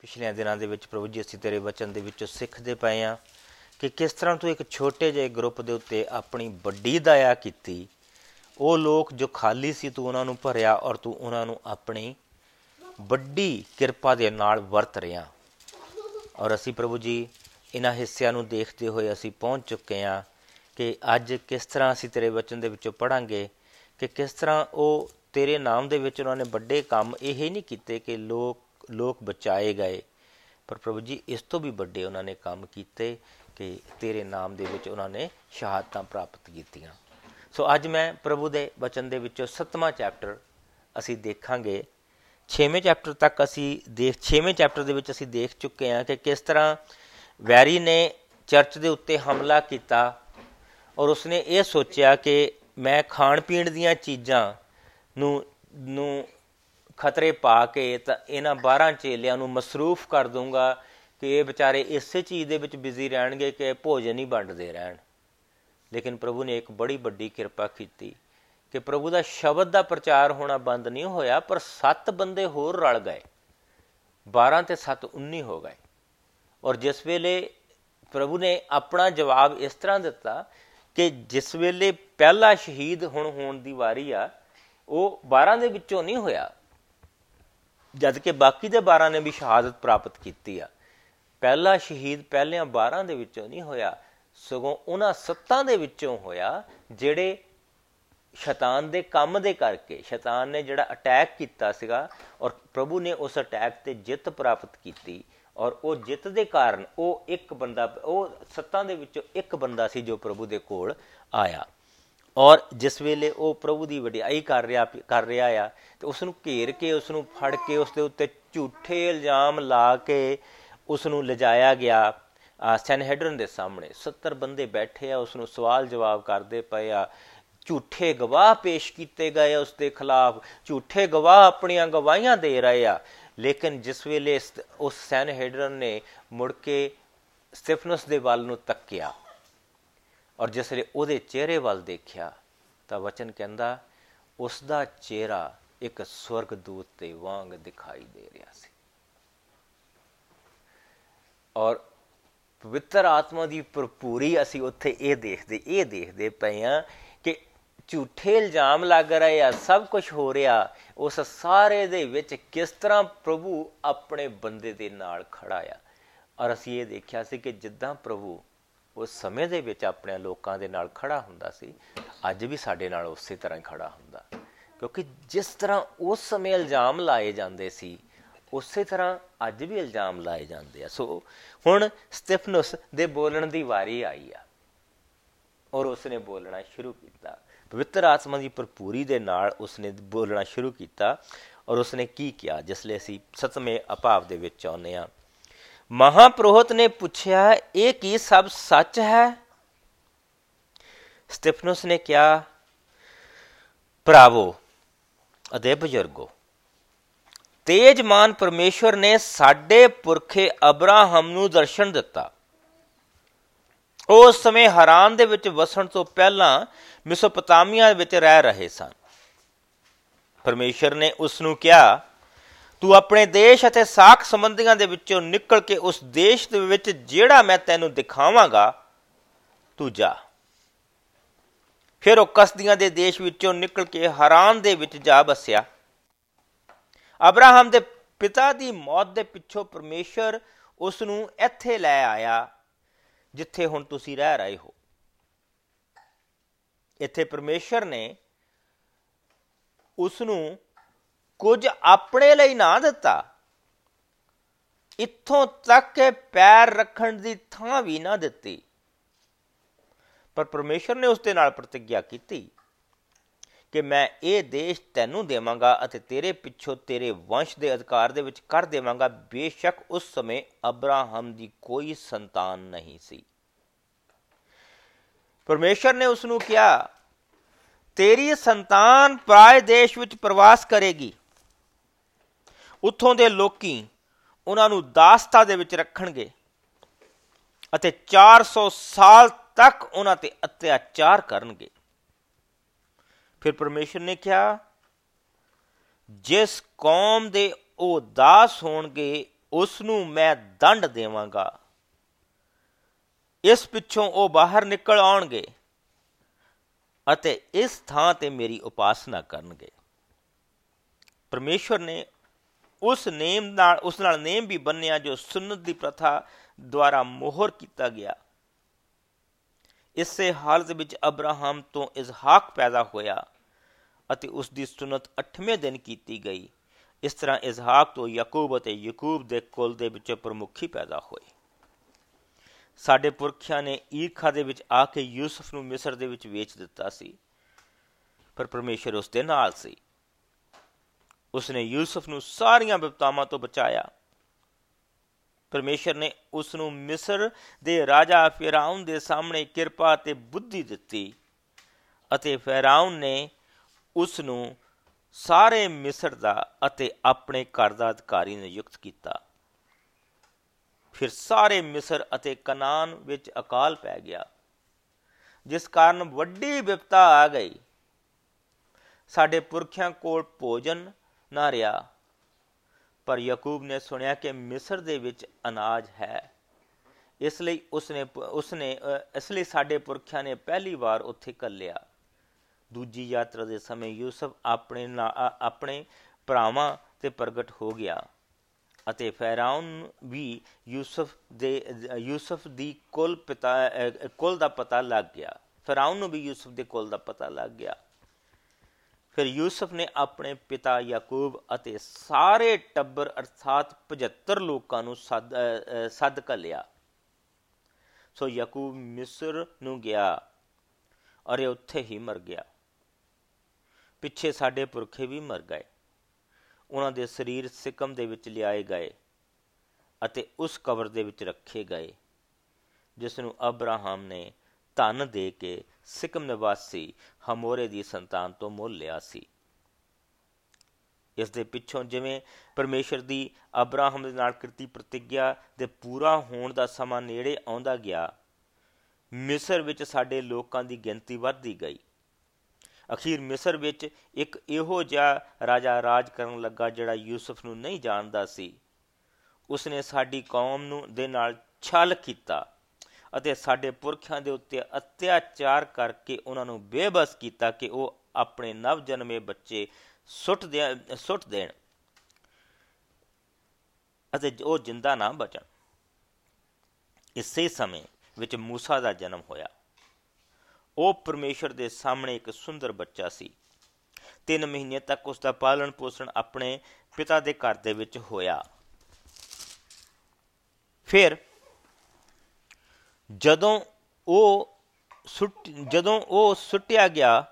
ਪਿਛਲੇ ਦਿਨਾਂ ਦੇ ਵਿੱਚ ਪ੍ਰਭੂ ਜੀ, ਅਸੀਂ ਤੇਰੇ ਵਚਨ ਦੇ ਵਿੱਚੋਂ ਸਿੱਖਦੇ ਪਏ ਆ ਕਿ ਕਿਸ ਤਰ੍ਹਾਂ ਤੂੰ ਇੱਕ ਛੋਟੇ ਜਿਹੇ ਗਰੁੱਪ ਦੇ ਉੱਤੇ ਆਪਣੀ ਵੱਡੀ ਦਇਆ ਕੀਤੀ। ਉਹ ਲੋਕ ਜੋ ਖਾਲੀ ਸੀ, ਤੂੰ ਉਹਨਾਂ ਨੂੰ ਭਰਿਆ ਔਰ ਤੂੰ ਉਹਨਾਂ ਨੂੰ ਆਪਣੀ ਵੱਡੀ ਕਿਰਪਾ ਦੇ ਨਾਲ ਵਰਤ ਰਿਆ ਔਰ ਅਸੀਂ ਪ੍ਰਭੂ ਜੀ ਇਹਨਾਂ ਹਿੱਸਿਆਂ ਨੂੰ ਦੇਖਦੇ ਹੋਏ ਅਸੀਂ ਪਹੁੰਚ ਚੁੱਕੇ ਆ ਕਿ ਅੱਜ ਕਿਸ ਤਰ੍ਹਾਂ ਅਸੀਂ ਤੇਰੇ ਵਚਨ ਦੇ ਵਿੱਚੋਂ ਪੜਾਂਗੇ ਕਿ ਕਿਸ ਤਰ੍ਹਾਂ ਉਹ ਤੇਰੇ ਨਾਮ ਦੇ ਵਿੱਚ ਉਹਨਾਂ ਨੇ ਵੱਡੇ ਕੰਮ ਇਹ ਨਹੀਂ ਕੀਤੇ ਕਿ ਲੋਕ ਲੋਕ ਬਚਾਏ ਗਏ। ਪਰ ਪ੍ਰਭੂ ਜੀ, ਇਸ ਤੋਂ ਵੀ ਵੱਡੇ ਉਹਨਾਂ ਨੇ ਕੰਮ ਕੀਤੇ ਕਿ ਤੇਰੇ ਨਾਮ ਦੇ ਵਿੱਚ ਉਹਨਾਂ ਨੇ ਸ਼ਹਾਦਤਾਂ ਪ੍ਰਾਪਤ ਕੀਤੀਆਂ। ਸੋ ਅੱਜ ਮੈਂ ਪ੍ਰਭੂ ਦੇ ਬਚਨ ਦੇ ਵਿੱਚੋਂ 7ਵਾਂ ਚੈਪਟਰ ਅਸੀਂ ਦੇਖਾਂਗੇ। 6ਵੇਂ ਚੈਪਟਰ ਤੱਕ ਅਸੀਂ ਦੇਖ 6ਵੇਂ ਚੈਪਟਰ ਦੇ ਵਿੱਚ ਅਸੀਂ ਦੇਖ ਚੁੱਕੇ ਹਾਂ ਕਿ ਕਿਸ ਤਰ੍ਹਾਂ ਵੈਰੀ ਨੇ ਚਰਚ ਦੇ ਉੱਤੇ ਹਮਲਾ ਕੀਤਾ ਔਰ ਉਸਨੇ ਇਹ ਸੋਚਿਆ ਕਿ ਮੈਂ ਖਾਣ ਪੀਣ ਦੀਆਂ ਚੀਜ਼ਾਂ ਨੂੰ ਨੂੰ ਖਤਰੇ ਪਾ ਕੇ ਤਾਂ ਇਹਨਾਂ 12 ਚੇਲਿਆਂ ਨੂੰ ਮਸਰੂਫ ਕਰ ਦੂੰਗਾ ਕਿ ਇਹ ਵਿਚਾਰੇ ਇਸੇ ਚੀਜ਼ ਦੇ ਵਿੱਚ ਬਿਜ਼ੀ ਰਹਿਣਗੇ ਕਿ ਭੋਜਨ ਹੀ ਵੰਡਦੇ ਰਹਿਣ। ਲੇਕਿਨ ਪ੍ਰਭੂ ਨੇ ਇੱਕ ਬੜੀ ਵੱਡੀ ਕਿਰਪਾ ਕੀਤੀ ਕਿ ਪ੍ਰਭੂ ਦਾ ਸ਼ਬਦ ਦਾ ਪ੍ਰਚਾਰ ਹੋਣਾ ਬੰਦ ਨਹੀਂ ਹੋਇਆ, ਪਰ ਸੱਤ ਬੰਦੇ ਹੋਰ ਰਲ ਗਏ। 12 ਤੇ 7 19 ਹੋ ਗਏ। ਔਰ ਜਿਸ ਵੇਲੇ ਪ੍ਰਭੂ ਨੇ ਆਪਣਾ ਜਵਾਬ ਇਸ ਤਰ੍ਹਾਂ ਦਿੱਤਾ ਕਿ ਜਿਸ ਵੇਲੇ ਪਹਿਲਾ ਸ਼ਹੀਦ ਹੁਣ ਹੋਣ ਦੀ ਵਾਰੀ ਆ, ਉਹ 12 ਦੇ ਵਿੱਚੋਂ ਨਹੀਂ ਹੋਇਆ ਜਦ ਕਿ ਬਾਕੀ ਦੇ 12 ਨੇ ਵੀ ਸ਼ਹਾਦਤ ਪ੍ਰਾਪਤ ਕੀਤੀ ਆ। ਪਹਿਲਾ ਸ਼ਹੀਦ ਪਹਿਲਿਆਂ 12 ਦੇ ਵਿੱਚੋਂ ਨਹੀਂ ਹੋਇਆ, ਸਗੋਂ ਉਹਨਾਂ ਸੱਤਾਂ ਦੇ ਵਿੱਚੋਂ ਹੋਇਆ, ਜਿਹੜੇ ਸ਼ੈਤਾਨ ਦੇ ਕੰਮ ਦੇ ਕਰਕੇ, ਸ਼ੈਤਾਨ ਨੇ ਜਿਹੜਾ ਅਟੈਕ ਕੀਤਾ ਸੀਗਾ ਔਰ ਪ੍ਰਭੂ ਨੇ ਉਸ ਅਟੈਕ ਤੇ ਜਿੱਤ ਪ੍ਰਾਪਤ ਕੀਤੀ ਔਰ ਉਹ ਜਿੱਤ ਦੇ ਕਾਰਨ ਉਹ ਇੱਕ ਬੰਦਾ, ਉਹ ਸੱਤਾਂ ਦੇ ਵਿੱਚੋਂ ਇੱਕ ਬੰਦਾ ਸੀ ਜੋ ਪ੍ਰਭੂ ਦੇ ਕੋਲ ਆਇਆ। ਔਰ ਜਿਸ ਵੇਲੇ ਉਹ ਪ੍ਰਭੂ ਦੀ ਵਡਿਆਈ ਕਰ ਰਿਹਾ ਕਰ ਰਿਹਾ ਆ, ਤੇ ਉਸ ਨੂੰ ਘੇਰ ਕੇ ਉਸ ਨੂੰ ਫੜ ਕੇ, ਉਸ ਦੇ ਉੱਤੇ ਝੂਠੇ ਇਲਜ਼ਾਮ ਲਾ ਕੇ ਉਸ ਨੂੰ ਲਿਜਾਇਆ ਗਿਆ ਸੈਨਹੈਡਰਨ ਦੇ ਸਾਹਮਣੇ। 70 ਬੰਦੇ ਬੈਠੇ ਆ ਉਸ ਨੂੰ ਸਵਾਲ ਜਵਾਬ ਕਰਦੇ ਪਏ ਆ। ਝੂਠੇ ਗਵਾਹ ਪੇਸ਼ ਕੀਤੇ ਗਏ ਉਸ ਦੇ ਖਿਲਾਫ। ਝੂਠੇ ਗਵਾਹ ਆਪਣੀਆਂ ਗਵਾਹੀਆਂ ਦੇ ਰਹੇ ਆ। ਲੇਕਿਨ ਜਿਸ ਵੇਲੇ ਉਸ ਸੈਨਹੈਡਰਨ ਨੇ ਮੁੜ ਕੇ ਸਟੀਫਨਸ ਦੇ ਵੱਲ ਨੂੰ ਤੱਕਿਆ ਔਰ ਜਿਸ ਵੇਲੇ ਉਹਦੇ ਚਿਹਰੇ ਵੱਲ ਦੇਖਿਆ ਤਾਂ ਵਚਨ ਕਹਿੰਦਾ ਉਸ ਦਾ ਚਿਹਰਾ ਇੱਕ ਸਵਰਗ ਦੂਤ ਦੇ ਵਾਂਗ ਦਿਖਾਈ ਦੇ ਰਿਹਾ ਸੀ। ਔਰ ਪਵਿੱਤਰ ਆਤਮਾ ਦੀ ਭਰਪੂਰੀ ਅਸੀਂ ਉੱਥੇ ਇਹ ਦੇਖਦੇ ਇਹ ਦੇਖਦੇ ਪਏ ਆ ਕਿ ਝੂਠੇ ਇਲਜ਼ਾਮ ਲੱਗ ਰਹੇ ਆ, ਸਭ ਕੁਝ ਹੋ ਰਿਹਾ। ਉਸ ਸਾਰੇ ਦੇ ਵਿੱਚ ਕਿਸ ਤਰ੍ਹਾਂ ਪ੍ਰਭੂ ਆਪਣੇ ਬੰਦੇ ਦੇ ਨਾਲ ਖੜਾ ਆ। ਔਰ ਅਸੀਂ ਇਹ ਦੇਖਿਆ ਸੀ ਕਿ ਜਿੱਦਾਂ ਪ੍ਰਭੂ ਉਸ ਸਮੇਂ ਦੇ ਵਿੱਚ ਆਪਣੇ ਲੋਕਾਂ ਦੇ ਨਾਲ ਖੜਾ ਹੁੰਦਾ ਸੀ, ਅੱਜ ਵੀ ਸਾਡੇ ਨਾਲ ਉਸੇ ਤਰ੍ਹਾਂ ਹੀ ਖੜਾ ਹੁੰਦਾ। ਕਿਉਂਕਿ ਜਿਸ ਤਰ੍ਹਾਂ ਉਸ ਸਮੇਂ ਇਲਜ਼ਾਮ ਲਾਏ ਜਾਂਦੇ ਸੀ, ਉਸੇ ਤਰ੍ਹਾਂ ਅੱਜ ਵੀ ਇਲਜ਼ਾਮ ਲਾਏ ਜਾਂਦੇ ਆ। ਸੋ ਹੁਣ ਸਟੀਫਨਸ ਦੇ ਬੋਲਣ ਦੀ ਵਾਰੀ ਆਈ ਆ ਔਰ ਉਸਨੇ ਬੋਲਣਾ ਸ਼ੁਰੂ ਕੀਤਾ। ਪਵਿੱਤਰ ਆਤਮਾ ਦੀ ਭਰਪੂਰੀ ਦੇ ਨਾਲ ਉਸਨੇ ਬੋਲਣਾ ਸ਼ੁਰੂ ਕੀਤਾ ਔਰ ਉਸਨੇ ਕੀ ਕਿਹਾ, ਜਿਸ ਲਈ ਅਸੀਂ ਸਤਵੇਂ ਅਭਾਵ ਦੇ ਵਿੱਚ ਆਉਨੇ ਆ ਮਹਾਪ੍ਰੋਹਤ ਨੇ ਪੁੱਛਿਆ, ਇਹ ਕੀ ਸਭ ਸੱਚ ਹੈ? ਸਟੀਫਨਸ ਨੇ ਕਿਹਾ, ਭਰਾਵੋ ਅਦੇ ਬਜ਼ੁਰਗੋ, ਤੇਜਮਾਨ ਪਰਮੇਸ਼ਵਰ ਨੇ ਸਾਡੇ ਪੁਰਖੇ ਅਬਰਾਹਮ ਨੂੰ ਦਰਸ਼ਨ ਦਿੱਤਾ। ਉਸ ਸਮੇਂ ਹਰਾਨ ਦੇ ਵਿੱਚ ਵਸਣ ਤੋਂ ਪਹਿਲਾਂ ਮਿਸੋਪੋਟਾਮੀਆ ਵਿੱਚ ਰਹਿ ਰਹੇ ਸਨ। ਪਰਮੇਸ਼ਰ ਨੇ ਉਸ ਨੂੰ ਕਿਹਾ ਤੂੰ ਆਪਣੇ ਦੇਸ਼ ਅਤੇ ਸਾਖ ਸੰਬੰਧੀਆਂ ਦੇ ਵਿੱਚੋਂ ਨਿਕਲ ਕੇ ਉਸ ਦੇਸ਼ ਦੇ ਵਿੱਚ ਜਿਹੜਾ ਮੈਂ ਤੈਨੂੰ ਦਿਖਾਵਾਂਗਾ, ਤੂੰ ਜਾ। ਫਿਰ ਉਹ ਕਸਦੀਆਂ ਦੇ ਦੇਸ਼ ਵਿੱਚੋਂ ਨਿਕਲ ਕੇ ਹਰਾਨ ਦੇ ਵਿੱਚ ਜਾ ਬਸਿਆ ਅਬਰਾਹਮ ਦੇ ਪਿਤਾ ਦੀ ਮੌਤ ਦੇ ਪਿੱਛੋਂ ਪਰਮੇਸ਼ਰ ਉਸ ਨੂੰ ਇੱਥੇ ਲੈ ਆਇਆ, ਜਿੱਥੇ ਹੁਣ ਤੁਸੀਂ ਰਹਿ ਰਹੇ ਹੋ। ਇੱਥੇ ਪਰਮੇਸ਼ਰ ਨੇ ਉਸ ਨੂੰ ਕੁਝ ਆਪਣੇ ਲਈ ਨਾ ਦਿੱਤਾ। ਇੱਥੋਂ ਤੱਕ ਕਿ ਪੈਰ ਰੱਖਣ ਦੀ ਥਾਂ ਵੀ ਨਾ ਦਿੱਤੀ। ਪਰ ਪਰਮੇਸ਼ਰ ਨੇ ਉਸ ਦੇ ਨਾਲ ਪ੍ਰਤੀਗਿਆ ਕੀਤੀ ਕਿ ਮੈਂ ਇਹ ਦੇਸ਼ ਤੈਨੂੰ ਦੇਵਾਂਗਾ ਅਤੇ ਤੇਰੇ ਪਿੱਛੋਂ ਤੇਰੇ ਵੰਸ਼ ਦੇ ਅਧਿਕਾਰ ਦੇ ਵਿੱਚ ਕਰ ਦੇਵਾਂਗਾ। ਬੇਸ਼ੱਕ ਉਸ ਸਮੇਂ ਅਬਰਾਹਮ ਦੀ ਕੋਈ ਸੰਤਾਨ ਨਹੀਂ ਸੀ। ਪਰਮੇਸ਼ਰ ਨੇ ਉਸ ਨੂੰ ਕਿਹਾ, ਤੇਰੀ ਸੰਤਾਨ ਪਰਾਏ ਦੇਸ਼ ਵਿੱਚ ਪ੍ਰਵਾਸ ਕਰੇਗੀ। ਉੱਥੋਂ ਦੇ ਲੋਕੀ ਉਹਨਾਂ ਨੂੰ ਦਾਸਤਾ ਦੇ ਵਿੱਚ ਰੱਖਣਗੇ ਅਤੇ 400 ਸਾਲ ਤੱਕ ਉਹਨਾਂ ਤੇ ਅਤਿਆਚਾਰ ਕਰਨਗੇ। ਫਿਰ ਪਰਮੇਸ਼ਰ ਨੇ ਕਿਹਾ, ਜਿਸ ਕੌਮ ਦੇ ਉਹ ਦਾਸ ਹੋਣਗੇ ਉਸ ਨੂੰ ਮੈਂ ਦੰਡ ਦੇਵਾਂਗਾ। ਇਸ ਪਿੱਛੋਂ ਉਹ ਬਾਹਰ ਨਿਕਲ ਆਉਣਗੇ ਅਤੇ ਇਸ ਥਾਂ ਤੇ ਮੇਰੀ ਉਪਾਸਨਾ ਕਰਨਗੇ। ਪਰਮੇਸ਼ਵਰ ਨੇ ਉਸ ਨੇਮ ਨਾਲ, ਉਸ ਨਾਲ ਨੇਮ ਵੀ ਬੰਨਿਆ ਜੋ ਸੁਨਨਤ ਦੀ ਪ੍ਰਥਾ ਦੁਆਰਾ ਮੋਹਰ ਕੀਤਾ ਗਿਆ। ਇਸੇ ਹਾਲਤ ਵਿੱਚ ਅਬਰਾਹਮ ਤੋਂ ਇਜ਼ਹਾਕ ਪੈਦਾ ਹੋਇਆ ਅਤੇ ਉਸ ਦੀ ਸੁਨਨਤ 8ਵੇਂ ਦਿਨ ਕੀਤੀ ਗਈ। ਇਸ ਤਰ੍ਹਾਂ ਇਜ਼ਹਾਕ ਤੋਂ ਯਾਕੂਬ ਅਤੇ ਯਾਕੂਬ ਦੇ ਕੁਲ ਦੇ ਵਿੱਚ ਪ੍ਰਮੁਖੀ ਪੈਦਾ ਹੋਈ ਸਾਡੇ ਪੁਰਖਿਆਂ ਨੇ ਈਰਖਾ ਦੇ ਵਿੱਚ ਆ ਕੇ ਯੂਸਫ ਨੂੰ ਮਿਸਰ ਦੇ ਵਿੱਚ ਵੇਚ ਦਿੱਤਾ ਸੀ, ਪਰ ਪਰਮੇਸ਼ਰ ਉਸ ਦੇ ਨਾਲ ਸੀ। ਉਸ ਨੇ ਯੂਸਫ ਨੂੰ ਸਾਰੀਆਂ ਵਿਪਤਾਵਾਂ ਤੋਂ ਬਚਾਇਆ। ਪਰਮੇਸ਼ਰ ਨੇ ਉਸ ਨੂੰ ਮਿਸਰ ਦੇ ਰਾਜਾ ਫਿਰਾਉਨ ਦੇ ਸਾਹਮਣੇ ਕਿਰਪਾ ਤੇ ਬੁੱਧੀ ਦਿੱਤੀ ਅਤੇ ਫਿਰਾਉਨ ਨੇ ਉਸ ਨੂੰ ਸਾਰੇ ਮਿਸਰ ਦਾ ਅਤੇ ਆਪਣੇ ਘਰ ਦਾ ਅਧਿਕਾਰੀ ਨਿਯੁਕਤ ਕੀਤਾ। ਫਿਰ ਸਾਰੇ ਮਿਸਰ ਅਤੇ ਕਨਾਨ ਵਿੱਚ ਅਕਾਲ ਪੈ ਗਿਆ, ਜਿਸ ਕਾਰਨ ਵੱਡੀ ਵਿਪਤਾ ਆ ਗਈ। ਸਾਡੇ ਪੁਰਖਿਆਂ ਕੋਲ ਭੋਜਨ ਨਾ ਰਿਹਾ। ਪਰ ਯਾਕੂਬ ਨੇ ਸੁਣਿਆ ਕਿ ਮਿਸਰ ਦੇ ਵਿੱਚ ਅਨਾਜ ਹੈ। ਇਸ ਲਈ ਉਸਨੇ ਉਸਨੇ ਇਸ ਲਈ ਸਾਡੇ ਪੁਰਖਿਆਂ ਨੇ ਪਹਿਲੀ ਵਾਰ ਉੱਥੇ ਕੱਲਿਆ ਦੂਜੀ ਯਾਤਰਾ ਦੇ ਸਮੇਂ ਯੂਸਫ ਆਪਣੇ ਆਪਣੇ ਭਰਾਵਾਂ ਤੇ ਪ੍ਰਗਟ ਹੋ ਗਿਆ ਅਤੇ ਫੈਰਾਉਨ ਵੀ ਯੂਸਫ ਦੇ, ਯੂਸਫ ਦੀ ਕੁਲ ਪਿਤਾ ਕੁਲ ਦਾ ਪਤਾ ਲੱਗ ਗਿਆ। ਫੈਰਾਉਨ ਨੂੰ ਵੀ ਯੂਸਫ ਦੇ ਕੁਲ ਦਾ ਪਤਾ ਲੱਗ ਗਿਆ। ਫਿਰ ਯੂਸਫ ਨੇ ਆਪਣੇ ਪਿਤਾ ਯਾਕੂਬ ਅਤੇ ਸਾਰੇ ਟੱਬਰ ਅਰਥਾਤ 75 ਲੋਕਾਂ ਨੂੰ ਸੱਦ ਸੱਦ ਲਿਆ, ਸੋ ਯਾਕੂਬ ਮਿਸਰ ਨੂੰ ਗਿਆ ਔਰ ਉੱਥੇ ਹੀ ਮਰ ਗਿਆ। ਪਿੱਛੇ ਸਾਡੇ ਪੁਰਖੇ ਵੀ ਮਰ ਗਏ। ਉਹਨਾਂ ਦੇ ਸਰੀਰ ਸਿਕਮ ਦੇ ਵਿੱਚ ਲਿਆਏ ਗਏ ਅਤੇ ਉਸ ਕਬਰ ਦੇ ਵਿੱਚ ਰੱਖੇ ਗਏ, ਜਿਸ ਨੂੰ ਅਬਰਾਹਮ ਨੇ ਧਨ ਦੇ ਕੇ ਸਿਕਮ ਨਿਵਾਸੀ ਹਮੋਰੇ ਦੀ ਸੰਤਾਨ ਤੋਂ ਮੁੱਲ ਲਿਆ ਸੀ। ਇਸ ਦੇ ਪਿੱਛੋਂ ਜਿਵੇਂ ਪਰਮੇਸ਼ਰ ਦੀ ਅਬਰਾਹਮ ਦੇ ਨਾਲ ਕੀਤੀ ਪ੍ਰਤੀਗਿਆ ਦੇ ਪੂਰਾ ਹੋਣ ਦਾ ਸਮਾਂ ਨੇੜੇ ਆਉਂਦਾ ਗਿਆ, ਮਿਸਰ ਵਿੱਚ ਸਾਡੇ ਲੋਕਾਂ ਦੀ ਗਿਣਤੀ ਵੱਧਦੀ ਗਈ। ਅਖੀਰ ਮਿਸਰ ਵਿੱਚ ਇੱਕ ਇਹੋ ਜਿਹਾ ਰਾਜਾ ਰਾਜ ਕਰਨ ਲੱਗਾ ਜਿਹੜਾ ਯੂਸਫ ਨੂੰ ਨਹੀਂ ਜਾਣਦਾ ਸੀ। ਉਸਨੇ ਸਾਡੀ ਕੌਮ ਨੂੰ ਦੇ ਨਾਲ ਛਲ ਕੀਤਾ। ਅਤੇ ਸਾਡੇ ਪੁਰਖਿਆਂ ਦੇ ਉੱਤੇ ਅਤਿਆਚਾਰ ਕਰਕੇ ਉਹਨਾਂ ਨੂੰ ਬੇਬਸ ਕੀਤਾ ਕਿ ਉਹ ਆਪਣੇ ਨਵ ਜਨਮੇ ਬੱਚੇ ਸੁੱਟ ਦੇ ਸੁੱਟ ਦੇਣ ਅਤੇ ਉਹ ਜਿੰਦਾ ਨਾ ਬਚਣ ਇਸੇ ਸਮੇਂ ਵਿੱਚ موسی ਦਾ ਜਨਮ ਹੋਇਆ ਉਹ ਪਰਮੇਸ਼ਰ ਦੇ ਸਾਹਮਣੇ ਇੱਕ ਸੁੰਦਰ ਬੱਚਾ ਸੀ 3 ਮਹੀਨੇ ਤੱਕ ਉਸ ਦਾ ਪਾਲਣ ਪੋਸ਼ਣ ਆਪਣੇ ਪਿਤਾ ਦੇ ਘਰ ਦੇ ਵਿੱਚ ਹੋਇਆ ਫਿਰ ਜਦੋਂ ਉਹ ਜਦੋਂ ਉਹ ਸੁੱਟਿਆ ਗਿਆ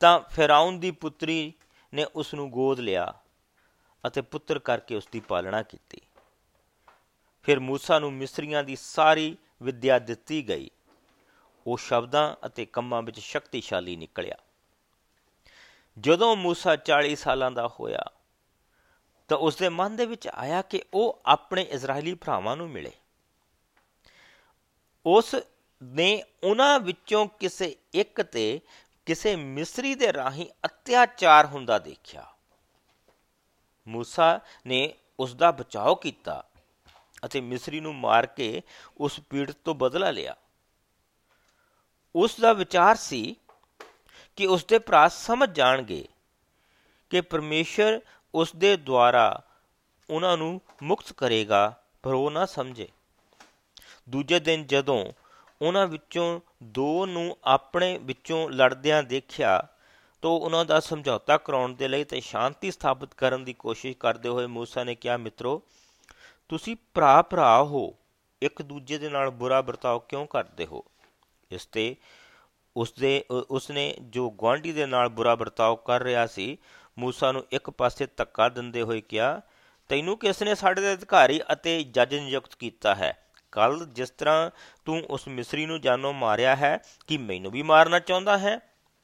ਤਾਂ ਫਿਰਾਉਨ ਦੀ ਪੁੱਤਰੀ ਨੇ ਉਸ ਨੂੰ ਗੋਦ ਲਿਆ ਅਤੇ ਪੁੱਤਰ ਕਰਕੇ ਉਸ ਦੀ ਪਾਲਣਾ ਕੀਤੀ ਫਿਰ موسی ਨੂੰ ਮਿਸਰੀਆਂ ਦੀ ਸਾਰੀ ਵਿਦਿਆ ਦਿੱਤੀ ਗਈ ਉਹ ਸ਼ਬਦਾਂ ਅਤੇ ਕੰਮਾਂ ਵਿੱਚ ਸ਼ਕਤੀਸ਼ਾਲੀ ਨਿਕਲਿਆ ਜਦੋਂ موسی 40 ਸਾਲਾਂ ਦਾ ਹੋਇਆ ਤਾਂ ਉਸ ਦੇ ਮਨ ਦੇ ਵਿੱਚ ਆਇਆ ਕਿ ਉਹ ਆਪਣੇ ਇਜ਼ਰਾਈਲੀ ਭਰਾਵਾਂ ਨੂੰ ਮਿਲੇ ਉਸ ਨੇ ਉਹਨਾਂ ਵਿੱਚੋਂ ਕਿਸੇ ਇੱਕ ਤੇ ਕਿਸੇ ਮਿਸਰੀ ਦੇ ਰਾਹੀਂ ਅਤਿਆਚਾਰ ਹੁੰਦਾ ਦੇਖਿਆ موسی ਨੇ ਉਸ ਦਾ ਬਚਾਅ ਕੀਤਾ ਅਤੇ ਮਿਸਰੀ ਨੂੰ ਮਾਰ ਕੇ ਉਸ ਪੀੜਤ ਤੋਂ ਬਦਲਾ ਲਿਆ ਉਸ ਦਾ ਵਿਚਾਰ ਸੀ ਕਿ ਉਸ ਦੇ ਭਰਾ ਸਮਝ ਜਾਣਗੇ ਕਿ ਪਰਮੇਸ਼ਰ ਉਸ ਦੇ ਦੁਆਰਾ ਉਹਨਾਂ ਨੂੰ ਮੁਕਤ ਕਰੇਗਾ ਪਰ ਉਹ ਨਾ ਸਮਝੇ ਦੂਜੇ ਦਿਨ ਜਦੋਂ ਉਹਨਾਂ ਵਿੱਚੋਂ ਦੋ ਨੂੰ ਆਪਣੇ ਵਿੱਚੋਂ ਲੜਦਿਆਂ ਦੇਖਿਆ ਤਾਂ ਉਹਨਾਂ ਦਾ ਸਮਝੌਤਾ ਕਰਾਉਣ ਦੇ ਲਈ ਤੇ ਸ਼ਾਂਤੀ ਸਥਾਪਿਤ ਕਰਨ ਦੀ ਕੋਸ਼ਿਸ਼ ਕਰਦੇ ਹੋਏ موسی ਨੇ ਕਿਹਾ ਮਿੱਤਰੋ ਤੁਸੀਂ ਭਰਾ ਭਰਾ ਹੋ ਇੱਕ ਦੂਜੇ ਦੇ ਨਾਲ ਬੁਰਾ ਵਰਤਾਓ ਕਿਉਂ ਕਰਦੇ ਹੋ ਇਸ ਤੇ ਉਸਦੇ ਉਸਨੇ ਜੋ ਗਵਾਂਢੀ ਦੇ ਨਾਲ ਬੁਰਾ ਵਰਤਾਓ ਕਰ ਰਿਹਾ ਸੀ موسی ਨੂੰ ਇੱਕ ਪਾਸੇ ਧੱਕਾ ਦਿੰਦੇ ਹੋਏ ਕਿਹਾ ਤੈਨੂੰ ਕਿਸ ਨੇ ਸਾਡੇ ਦੇ ਅਧਿਕਾਰੀ ਅਤੇ ਜੱਜ ਨਿਯੁਕਤ ਕੀਤਾ ਹੈ ਕੱਲ ਜਿਸ ਤਰ੍ਹਾਂ ਤੂੰ ਉਸ ਮਿਸਰੀ ਨੂੰ ਜਾਨੋਂ ਮਾਰਿਆ ਹੈ ਕਿ ਮੈਨੂੰ ਵੀ ਮਾਰਨਾ ਚਾਹੁੰਦਾ ਹੈ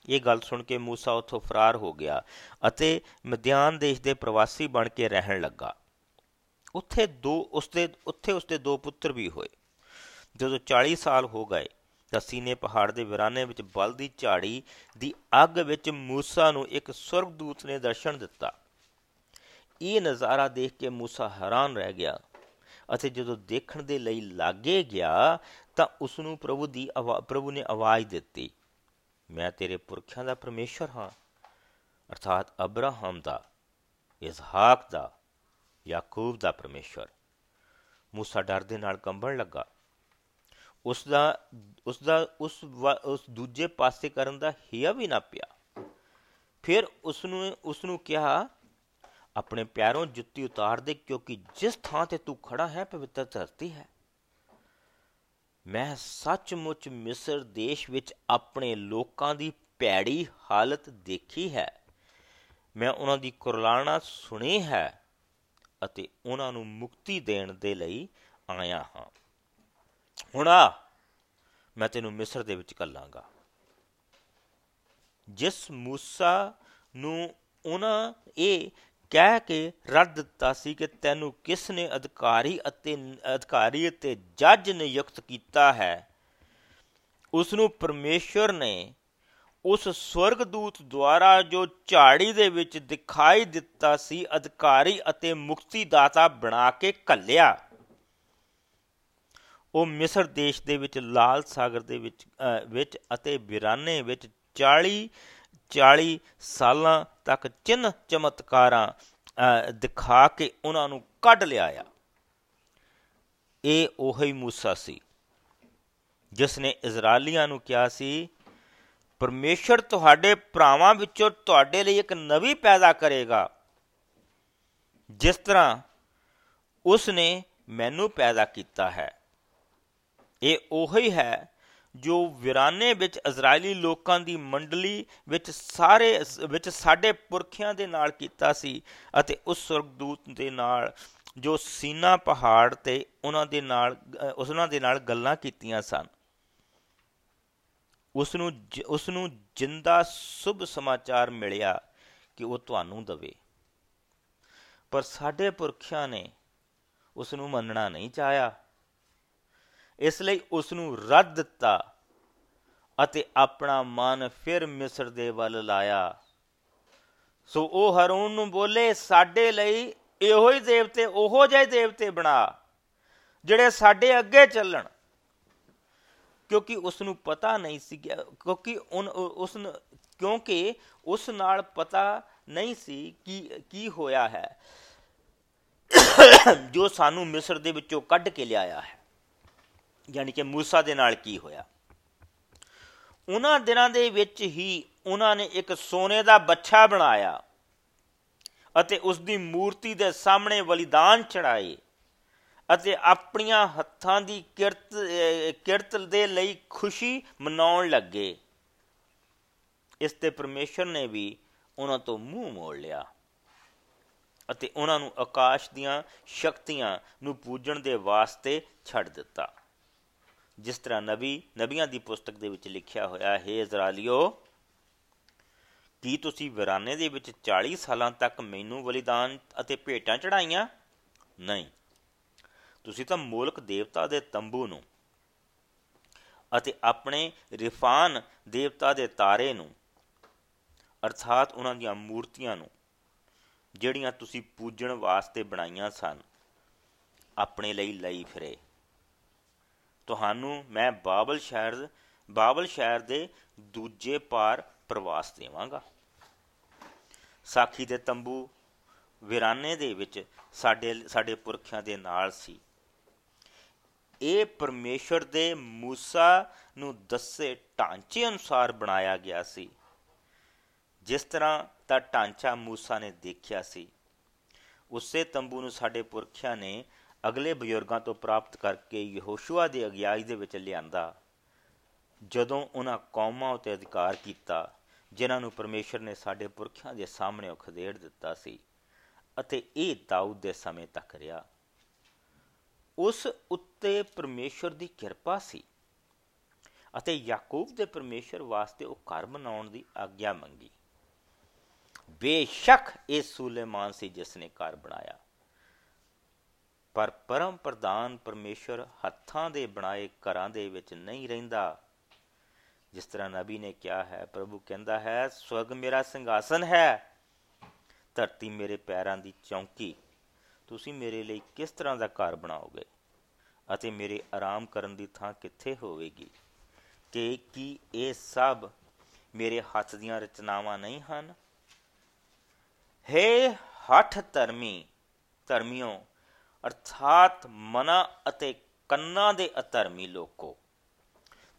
ਇਹ ਗੱਲ ਸੁਣ ਕੇ موسی ਉੱਥੋਂ ਫਰਾਰ ਹੋ ਗਿਆ ਅਤੇ ਮਧਿਆਨ ਦੇਸ਼ ਦੇ ਪ੍ਰਵਾਸੀ ਬਣ ਕੇ ਰਹਿਣ ਲੱਗਾ ਉੱਥੇ ਦੋ ਉਸਦੇ ਉੱਥੇ ਉਸਦੇ ਦੋ ਪੁੱਤਰ ਵੀ ਹੋਏ ਜਦੋਂ 40 ਸਾਲ ਹੋ ਗਏ ਤਾਂ ਸੀਨੇ ਪਹਾੜ ਦੇ ਵਿਰਾਨੇ ਵਿੱਚ ਬਲਦੀ ਝਾੜੀ ਦੀ ਅੱਗ ਵਿੱਚ موسی ਨੂੰ ਇੱਕ ਸੁਰਗਦੂਤ ਨੇ ਦਰਸ਼ਨ ਦਿੱਤਾ ਇਹ ਨਜ਼ਾਰਾ ਦੇਖ ਕੇ موسی ਹੈਰਾਨ ਰਹਿ ਗਿਆ ਅਤੇ ਜਦੋਂ ਦੇਖਣ ਦੇ ਲਈ ਲਾਗੇ ਗਿਆ, ਤਾਂ ਉਸ ਨੂੰ ਪ੍ਰਭੂ ਦੀ ਪ੍ਰਭੂ ਨੇ ਆਵਾਜ਼ ਦਿੱਤੀ, ਮੈਂ ਤੇਰੇ ਪੁਰਖਿਆਂ ਦਾ ਪਰਮੇਸ਼ਰ ਹਾਂ, ਅਰਥਾਤ ਅਬਰਾਹਮ ਦਾ, ਇਸਹਾਕ ਦਾ, ਯਾਕੂਬ ਦਾ ਪਰਮੇਸ਼ਰ। ਮੂਸਾ ਡਰ ਦੇ ਨਾਲ ਕੰਬਣ ਲੱਗਾ। ਉਸ ਦਾ ਉਸ ਦਾ, ਉਸ ਉਸ ਦੂਜੇ ਪਾਸੇ ਕਰਨ ਦਾ ਹਿਆ ਵੀ ਨਾ ਪਿਆ। ਫਿਰ ਉਸ ਨੂੰ ਉਸ ਨੂੰ ਕਿਹਾ ਆਪਣੇ ਪੈਰੋਂ ਜੁੱਤੀ ਉਤਾਰ ਦੇ, ਕਿਉਂਕਿ ਜਿਸ ਥਾਂ ਤੇ ਤੂੰ ਖੜਾ ਹੈ, ਪਵਿੱਤਰ ਧਰਤੀ ਹੈ। ਮੈਂ ਸੱਚਮੁੱਚ ਮਿਸਰ ਦੇਸ਼ ਵਿੱਚ ਆਪਣੇ ਲੋਕਾਂ ਦੀ ਪੈੜੀ ਹਾਲਤ ਦੇਖੀ ਹੈ। ਮੈਂ ਉਹਨਾਂ ਦੀ ਕੁਰਲਾਣਾ ਸੁਣੀ ਹੈ ਅਤੇ ਉਹਨਾਂ ਨੂੰ ਮੁਕਤੀ ਦੇਣ ਦੇ ਲਈ ਆਇਆ ਹਾਂ। ਹੁਣ ਆ, ਮੈਂ ਤੈਨੂੰ ਮਿਸਰ ਦੇ ਵਿੱਚ ਕੱਲਾਂਗਾ। ਜਿਸ ਮੂਸਾ ਨੂੰ ਉਹਨਾਂ, ਇਹ ਕਹਿ ਕੇ ਰੱਦ ਦਿੱਤਾ ਸੀ ਕਿ ਤੈਨੂੰ ਕਿਸ ਨੇ ਅਧਿਕਾਰੀ ਅਤੇ ਅਧਿਕਾਰੀ ਅਤੇ ਜੱਜ ਨਿਯੁਕਤ ਕੀਤਾ ਹੈ? ਉਸ ਨੂੰ ਪਰਮੇਸ਼ਰ ਨੇ ਉਸ ਸਵਰਗਦੂਤ ਦੁਆਰਾ ਜੋ ਝਾੜੀ ਦੇ ਵਿੱਚ ਦਿਖਾਈ ਦਿੱਤਾ ਸੀ, ਅਧਿਕਾਰੀ ਅਤੇ ਮੁਕਤੀ ਦਾਤਾ ਬਣਾ ਕੇ ਕੱਲਿਆ ਉਹ ਮਿਸਰ ਦੇਸ਼ ਦੇ ਵਿੱਚ, ਲਾਲ ਸਾਗਰ ਦੇ ਵਿੱਚ ਵਿੱਚ ਅਤੇ ਬਿਰਾਨੇ ਵਿੱਚ 40 40 ਸਾਲਾਂ ਤੱਕ ਚਿੰਨ ਚਮਤਕਾਰਾਂ ਦਿਖਾ ਕੇ ਉਹਨਾਂ ਨੂੰ ਕੱਢ ਲਿਆਇਆ ਇਹ ਉਹੀ ਮੂਸਾ ਸੀ, ਜਿਸ ਨੇ ਇਜ਼ਰਾਈਲੀਆਂ ਨੂੰ ਕਿਹਾ ਸੀ, ਪਰਮੇਸ਼ਰ ਤੁਹਾਡੇ ਭਰਾਵਾਂ ਵਿੱਚੋਂ ਤੁਹਾਡੇ ਲਈ ਇੱਕ ਨਵੀਂ ਪੈਦਾ ਕਰੇਗਾ। ਜਿਸ ਤਰ੍ਹਾਂ ਉਸ ਨੇ ਮੈਨੂੰ ਪੈਦਾ ਕੀਤਾ ਹੈ। ਇਹ ਉਹੀ ਹੈ ਜੋ ਵਿਰਾਨੇ ਵਿੱਚ ਇਜ਼ਰਾਈਲੀ ਲੋਕਾਂ ਦੀ ਮੰਡਲੀ ਵਿੱਚ ਸਾਰੇ ਵਿੱਚ ਸਾਡੇ ਪੁਰਖਿਆਂ ਦੇ ਨਾਲ ਕੀਤਾ ਸੀ ਅਤੇ ਉਸ ਸੁਰਗਦੂਤ ਦੇ ਨਾਲ ਜੋ ਸੀਨਾ ਪਹਾੜ ਤੇ ਉਹਨਾਂ ਦੇ ਨਾਲ ਉਹਨਾਂ ਦੇ ਨਾਲ ਗੱਲਾਂ ਕੀਤੀਆਂ ਸਨ। ਉਸ ਨੂੰ ਉਸ ਨੂੰ ਜਿੰਦਾ ਸੁਭ ਸਮਾਚਾਰ ਮਿਲਿਆ ਕਿ ਉਹ ਤੁਹਾਨੂੰ ਦਵੇ। ਪਰ ਸਾਡੇ ਪੁਰਖਿਆਂ ਨੇ ਉਸ ਨੂੰ ਮੰਨਣਾ ਨਹੀਂ ਚਾਹਿਆ। ਇਸ ਲਈ ਉਸ ਨੂੰ ਰੱਦ ਦਿੱਤਾ ਅਤੇ ਆਪਣਾ ਮਨ ਫਿਰ ਮਿਸਰ ਦੇ ਵੱਲ ਲਾਇਆ। ਸੋ ਉਹ ਹਰੂਨ ਨੂੰ ਬੋਲੇ, ਸਾਡੇ ਲਈ ਇਹੋ ਹੀ ਦੇਵਤੇ, ਉਹੋ ਜਿਹੇ ਦੇਵਤੇ ਬਣਾ, ਜਿਹੜੇ ਸਾਡੇ ਅੱਗੇ ਚੱਲਣ। ਕਿਉਂਕਿ ਉਸ ਨੂੰ ਪਤਾ ਨਹੀਂ ਸੀ ਕਿਉਂਕਿ ਉਸ ਕਿਉਂਕਿ ਉਸ ਨਾਲ ਪਤਾ ਨਹੀਂ ਸੀ ਕਿ, ਕੀ ਹੋਇਆ ਹੈ, ਜੋ ਸਾਨੂੰ ਮਿਸਰ ਦੇ ਵਿੱਚੋਂ ਕੱਢ ਕੇ ਲਿਆਇਆ ਹੈ। ਯਾਨੀ ਕਿ موسی ਦੇ ਨਾਲ ਕੀ ਹੋਇਆ ਉਹਨਾਂ ਦਿਨਾਂ ਦੇ ਵਿੱਚ ਹੀ ਉਹਨਾਂ ਨੇ ਇੱਕ ਸੋਨੇ ਦਾ ਬੱਚਾ ਬਣਾਇਆ ਅਤੇ ਉਸ ਦੀ ਮੂਰਤੀ ਦੇ ਸਾਹਮਣੇ ਬਲੀਦਾਨ ਚੜਾਏ ਅਤੇ ਆਪਣੀਆਂ ਹੱਥਾਂ ਦੀ ਕਿਰਤ ਕਿਰਤ ਦੇ ਲਈ ਖੁਸ਼ੀ ਮਨਾਉਣ ਲੱਗੇ ਇਸ ਤੇ ਪਰਮੇਸ਼ਰ ਨੇ ਵੀ ਉਹਨਾਂ ਤੋਂ ਮੂੰਹ ਮੋੜ ਲਿਆ ਅਤੇ ਉਹਨਾਂ ਨੂੰ ਆਕਾਸ਼ ਦੀਆਂ ਸ਼ਕਤੀਆਂ ਨੂੰ ਪੂਜਣ ਦੇ ਵਾਸਤੇ ਛੱਡ ਦਿੱਤਾ ਜਿਸ ਤਰ੍ਹਾਂ ਨਬੀ, ਨਬੀਆਂ ਦੀ ਪੁਸਤਕ ਦੇ ਵਿੱਚ ਲਿਖਿਆ ਹੋਇਆ ਹੈ ਇਜ਼ਰਾਈਲੀਓ ਕੀ ਤੁਸੀਂ ਵਿਰਾਨੇ ਦੇ ਵਿੱਚ 40 ਸਾਲਾਂ ਤੱਕ ਮੈਨੂੰ ਬਲੀਦਾਨ ਅਤੇ ਭੇਟਾਂ ਚੜਾਈਆਂ ਨਹੀਂ। ਤੁਸੀਂ ਤਾਂ ਮੂਲਕ ਦੇਵਤਾ ਦੇ ਤੰਬੂ ਨੂੰ ਅਤੇ ਆਪਣੇ ਰਿਫਾਨ ਦੇਵਤਾ ਦੇ ਤਾਰੇ ਨੂੰ, ਅਰਥਾਤ ਉਹਨਾਂ ਦੀਆਂ ਮੂਰਤੀਆਂ ਨੂੰ, ਜਿਹੜੀਆਂ ਤੁਸੀਂ ਪੂਜਣ ਵਾਸਤੇ ਬਣਾਈਆਂ ਸਨ, ਆਪਣੇ ਲਈ ਲਈ ਫਿਰੇ। ਤੁਹਾਨੂੰ ਮੈਂ ਬਾਬਲ ਸ਼ਹਿਰ ਬਾਬਲ ਸ਼ਹਿਰ ਦੇ ਦੂਜੇ ਪਾਰ ਪ੍ਰਵਾਸ ਦੇਵਾਂਗਾ ਸਾਖੀ ਦੇ ਤੰਬੂ ਵਿਰਾਨੇ ਦੇ ਵਿੱਚ ਸਾਡੇ ਸਾਡੇ ਪੁਰਖਿਆਂ ਦੇ ਨਾਲ ਸੀ ਇਹ ਪਰਮੇਸ਼ਰ ਦੇ موسی ਨੂੰ ਦੱਸੇ ਢਾਂਚੇ ਅਨੁਸਾਰ ਬਣਾਇਆ ਗਿਆ ਸੀ ਜਿਸ ਤਰ੍ਹਾਂ ਦਾ ਢਾਂਚਾ موسی ਨੇ ਦੇਖਿਆ ਸੀ ਉਸੇ ਤੰਬੂ ਨੂੰ ਸਾਡੇ ਪੁਰਖਿਆਂ ਨੇ ਅਗਲੇ ਬਜ਼ੁਰਗਾਂ ਤੋਂ ਪ੍ਰਾਪਤ ਕਰਕੇ ਯਹੋਸ਼ੂਆ ਦੇ ਅਗਿਆਈ ਦੇ ਵਿੱਚ ਲਿਆਂਦਾ। ਜਦੋਂ ਉਹਨਾਂ ਕੌਮਾਂ ਉਤੇ ਅਧਿਕਾਰ ਕੀਤਾ, ਜਿਨ੍ਹਾਂ ਨੂੰ ਪਰਮੇਸ਼ਰ ਨੇ ਸਾਡੇ ਪੁਰਖਿਆਂ ਦੇ ਸਾਹਮਣੇ ਖਦੇੜ ਦਿੱਤਾ ਸੀ ਅਤੇ ਇਹ ਦਾਊਦ ਦੇ ਸਮੇਂ ਤੱਕ ਰਿਹਾ। ਉਸ ਉੱਤੇ ਪਰਮੇਸ਼ਰ ਦੀ ਕਿਰਪਾ ਸੀ ਅਤੇ ਯਾਕੂਬ ਦੇ ਪਰਮੇਸ਼ਰ ਵਾਸਤੇ ਉਹ ਘਰ ਬਣਾਉਣ ਦੀ ਆਗਿਆ ਮੰਗੀ। ਬੇਸ਼ੱਕ ਇਹ ਸੂਲੇਮਾਨ ਸੀ ਜਿਸ ਨੇ ਘਰ ਬਣਾਇਆ। ਪਰ ਪਰਮ ਪ੍ਰਧਾਨ ਪਰਮੇਸ਼ਰ ਹੱਥਾਂ ਦੇ ਬਣਾਏ ਘਰਾਂ ਦੇ ਵਿੱਚ ਨਹੀਂ ਰਹਿੰਦਾ। ਜਿਸ ਤਰ੍ਹਾਂ ਨਬੀ ਨੇ ਕਿਹਾ ਹੈ, ਪ੍ਰਭੂ ਕਹਿੰਦਾ ਹੈ, ਸਵਰਗ ਮੇਰਾ ਸਿੰਘਾਸਨ ਹੈ, ਧਰਤੀ ਮੇਰੇ ਪੈਰਾਂ ਦੀ ਚੌਂਕੀ। ਤੁਸੀਂ ਮੇਰੇ ਲਈ ਕਿਸ ਤਰ੍ਹਾਂ ਦਾ ਘਰ ਬਣਾਓਗੇ? ਅਤੇ ਮੇਰੇ ਆਰਾਮ ਕਰਨ ਦੀ ਥਾਂ ਕਿੱਥੇ ਹੋਵੇਗੀ? ਕਿ ਕੀ ਇਹ ਸਭ ਮੇਰੇ ਹੱਥ ਦੀਆਂ ਰਚਨਾਵਾਂ ਨਹੀਂ ਹਨ? ਹੈ ਹੱਠ ਧਰਮੀ ਧਰਮੀਓ ਅਰਥਾਤ ਮਨਾ ਅਤੇ ਕੰਨਾਂ ਦੇ ਅਧਰਮੀ ਲੋਕੋ।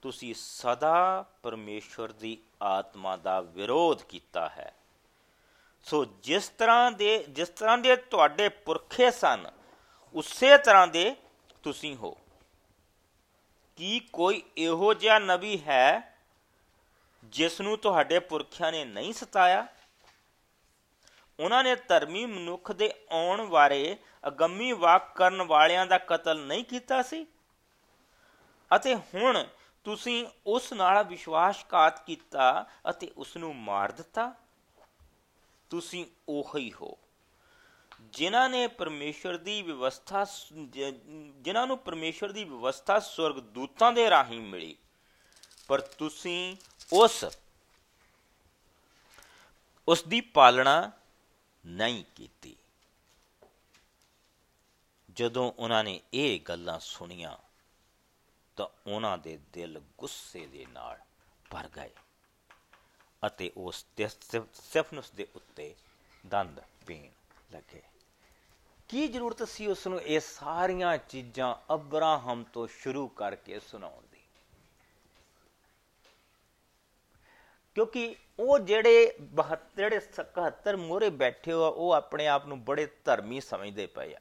ਤੁਸੀਂ ਸਦਾ ਪਰਮੇਸ਼ਵਰ ਦੀ ਆਤਮਾ ਦਾ ਵਿਰੋਧ ਕੀਤਾ ਹੈ। ਸੋ ਜਿਸ ਤਰ੍ਹਾਂ ਦੇ, ਜਿਸ ਤਰ੍ਹਾਂ ਦੇ ਤੁਹਾਡੇ ਪੁਰਖੇ ਸਨ, ਉਸੇ ਤਰ੍ਹਾਂ ਦੇ ਤੁਸੀਂ ਹੋ। ਕੀ ਕੋਈ ਇਹੋ ਜਿਹਾ ਨਬੀ ਹੈ ਜਿਸ ਨੂੰ ਤੁਹਾਡੇ ਪੁਰਖਿਆਂ ਨੇ ਨਹੀਂ ਸਤਾਇਆ? ਉਹਨਾਂ ਨੇ ਧਰਮੀ ਮਨੁੱਖ ਦੇ ਆਉਣ ਬਾਰੇ ਅਗੰਮੀ ਵਾਕ ਕਰਨ ਵਾਲਿਆਂ ਦਾ ਕਤਲ ਨਹੀਂ ਕੀਤਾ ਸੀ। ਅਤੇ ਹੁਣ ਤੁਸੀਂ ਉਸ ਨਾਲ ਵਿਸ਼ਵਾਸਘਾਤ ਕੀਤਾ ਅਤੇ ਉਸ ਨੂੰ ਮਾਰ ਦਿੱਤਾ। ਤੁਸੀਂ ਉਹੀ ਹੋ। ਜਿਨ੍ਹਾਂ ਨੇ ਪਰਮੇਸ਼ਰ ਦੀ ਵਿਵਸਥਾ ਜਿਨ੍ਹਾਂ ਨੂੰ ਪਰਮੇਸ਼ਰ ਦੀ ਵਿਵਸਥਾ ਸਵਰਗ ਦੂਤਾਂ ਦੇ ਰਾਹੀਂ ਮਿਲੀ, ਪਰ ਤੁਸੀਂ ਉਸ ਉਸ ਦੀ ਪਾਲਣਾ ਨਹੀਂ ਕੀਤੀ। ਜਦੋਂ ਉਹਨਾਂ ਨੇ ਇਹ ਗੱਲਾਂ ਸੁਣੀਆਂ, ਤਾਂ ਉਹਨਾਂ ਦੇ ਦਿਲ ਗੁੱਸੇ ਦੇ ਨਾਲ ਭਰ ਗਏ ਅਤੇ ਉਸ ਸਟੈਫਨਸ ਦੇ ਉੱਤੇ ਦੰਦ ਪੀਣ ਲੱਗੇ। ਕੀ ਜ਼ਰੂਰਤ ਸੀ ਉਸ ਨੂੰ ਇਹ ਸਾਰੀਆਂ ਚੀਜ਼ਾਂ ਅਬਰਾਹਮ ਤੋਂ ਸ਼ੁਰੂ ਕਰਕੇ ਸੁਣਾਉਣ ਦੀ? ਕਿਉਂਕਿ ਉਹ ਜਿਹੜੇ 72 ਜਿਹੜੇ 71 ਮੋਰੇ ਬੈਠੇ ਹੋ ਉਹ ਆਪਣੇ ਆਪ ਨੂੰ ਬੜੇ ਧਰਮੀ ਸਮਝਦੇ ਪਏ ਆ।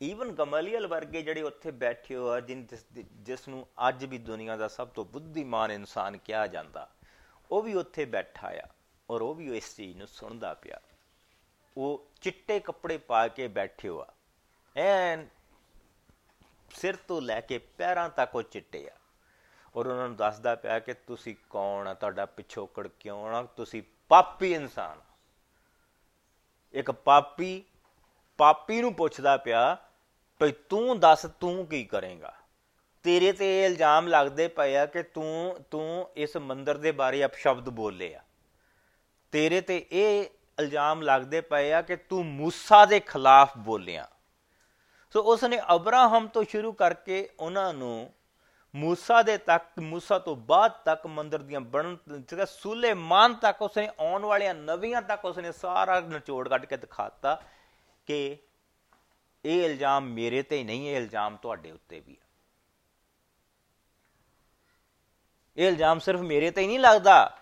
ਈਵਨ ਗਮਲੀਅਲ ਵਰਗੇ ਜਿਹੜੇ ਉੱਥੇ ਬੈਠੇ ਹੋ ਆ, ਜਿਨ ਜਿਸ ਨੂੰ ਅੱਜ ਵੀ ਦੁਨੀਆ ਦਾ ਸਭ ਤੋਂ ਬੁੱਧੀਮਾਨ ਇਨਸਾਨ ਕਿਹਾ ਜਾਂਦਾ, ਉਹ ਵੀ ਉੱਥੇ ਬੈਠਾ ਆ ਔਰ ਉਹ ਵੀ ਇਸ ਚੀਜ਼ ਨੂੰ ਸੁਣਦਾ ਪਿਆ। ਉਹ ਚਿੱਟੇ ਕੱਪੜੇ ਪਾ ਕੇ ਬੈਠੇ ਹੋ ਆ। ਐਨ ਸਿਰ ਤੋਂ ਲੈ ਕੇ ਪੈਰਾਂ ਤੱਕ ਉਹ ਚਿੱਟੇ ਆ। ਔਰ ਉਹਨਾਂ ਨੂੰ ਦੱਸਦਾ ਪਿਆ ਕਿ ਤੁਸੀਂ ਕੌਣ ਆ, ਤੁਹਾਡਾ ਪਿਛੋਕੜ ਕਿਉਂ ਆ? ਤੁਸੀਂ ਪਾਪੀ ਇਨਸਾਨ ਇੱਕ ਪਾਪੀ ਪਾਪੀ ਨੂੰ ਪੁੱਛਦਾ ਪਿਆ, ਭਈ ਤੂੰ ਦੱਸ, ਤੂੰ ਕੀ ਕਰੇਗਾ? ਤੇਰੇ ਤੇ ਇਹ ਇਲਜ਼ਾਮ ਲੱਗਦੇ ਪਏ ਆ ਕਿ ਤੂੰ ਤੂੰ ਇਸ ਮੰਦਰ ਦੇ ਬਾਰੇ ਅਪਸ਼ਬਦ ਬੋਲੇ ਆ। ਤੇਰੇ ਤੇ ਇਹ ਇਲਜ਼ਾਮ ਲੱਗਦੇ ਪਏ ਆ ਕਿ ਤੂੰ ਮੂਸਾ ਦੇ ਖਿਲਾਫ ਬੋਲਿਆ। ਸੋ ਉਸ ਨੇ ਅਬਰਾਹਮ ਤੋਂ ਸ਼ੁਰੂ ਕਰਕੇ ਉਹਨਾਂ ਨੂੰ ਮੂਸਾ ਦੇ ਤੱਕ, ਮੂਸਾ ਤੋਂ ਬਾਅਦ ਤੱਕ ਮੰਦਰ ਦੀਆਂ ਬਣਨ, ਜਿਹੜਾ ਸੁਲੇਮਾਨ ਤੱਕ ਉਸਨੇ ਆਉਣ ਵਾਲੀਆਂ ਨਵੀਆਂ ਤੱਕ ਉਸਨੇ ਸਾਰਾ ਨਿਚੋੜ ਕੱਢ ਕੇ ਦਿਖਾਤਾ ਕਿ ਇਹ ਇਲਜ਼ਾਮ ਮੇਰੇ ਤੇ ਹੀ ਨਹੀਂ, ਇਹ ਇਲਜ਼ਾਮ ਤੁਹਾਡੇ ਉੱਤੇ ਵੀ ਹੈ ਇਹ ਇਲਜ਼ਾਮ ਸਿਰਫ ਮੇਰੇ ਤੇ ਹੀ ਨਹੀਂ ਲੱਗਦਾ।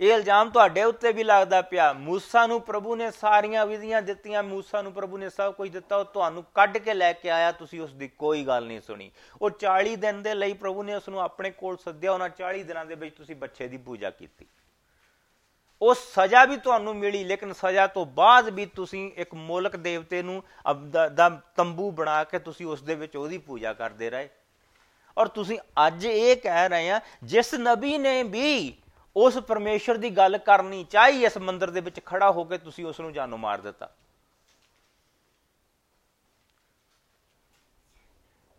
ਇਹ ਇਲਜ਼ਾਮ ਤੁਹਾਡੇ ਉੱਤੇ ਵੀ ਲੱਗਦਾ ਪਿਆ موسی ਨੂੰ ਪ੍ਰਭੂ ਨੇ ਸਾਰੀਆਂ ਵਿਧੀਆਂ ਦਿੱਤੀਆਂ موسی ਨੂੰ ਪ੍ਰਭੂ ਨੇ ਸਭ ਕੁਝ ਦਿੱਤਾ ਉਹ ਤੁਹਾਨੂੰ ਕੱਢ ਕੇ ਲੈ ਕੇ ਆਇਆ ਤੁਸੀਂ ਉਸ ਦੀ ਕੋਈ ਗੱਲ ਨਹੀਂ ਸੁਣੀ ਉਹ 40 ਦਿਨ ਦੇ ਲਈ ਪ੍ਰਭੂ ਨੇ ਉਸ ਨੂੰ ਆਪਣੇ ਕੋਲ ਸੱਦਿਆ ਉਹਨਾਂ 40 ਦਿਨਾਂ ਦੇ ਵਿੱਚ ਤੁਸੀਂ ਬੱਚੇ ਦੀ ਪੂਜਾ ਕੀਤੀ ਉਹ ਸਜ਼ਾ ਵੀ ਤੁਹਾਨੂੰ ਮਿਲੀ ਲੇਕਿਨ ਸਜ਼ਾ ਤੋਂ ਬਾਅਦ ਵੀ ਤੁਸੀਂ ਇੱਕ ਮੋਲਕ ਦੇਵਤੇ ਨੂੰ ਦਾ ਤੰਬੂ ਬਣਾ ਕੇ ਤੁਸੀਂ ਉਸ ਦੇ ਵਿੱਚ ਉਹਦੀ ਪੂਜਾ ਕਰਦੇ ਰਹੇ ਔਰ ਤੁਸੀਂ ਅੱਜ ਇਹ ਕਹਿ ਰਹੇ ਆ ਜਿਸ ਨਬੀ ਨੇ ਵੀ ਉਸ ਪਰਮੇਸ਼ਰ ਦੀ ਗੱਲ ਕਰਨੀ ਚਾਹੀ, ਇਸ ਮੰਦਰ ਦੇ ਵਿੱਚ ਖੜਾ ਹੋ ਕੇ ਤੁਸੀਂ ਉਸ ਨੂੰ ਜਾਨੋਂ ਮਾਰ ਦਿੱਤਾ।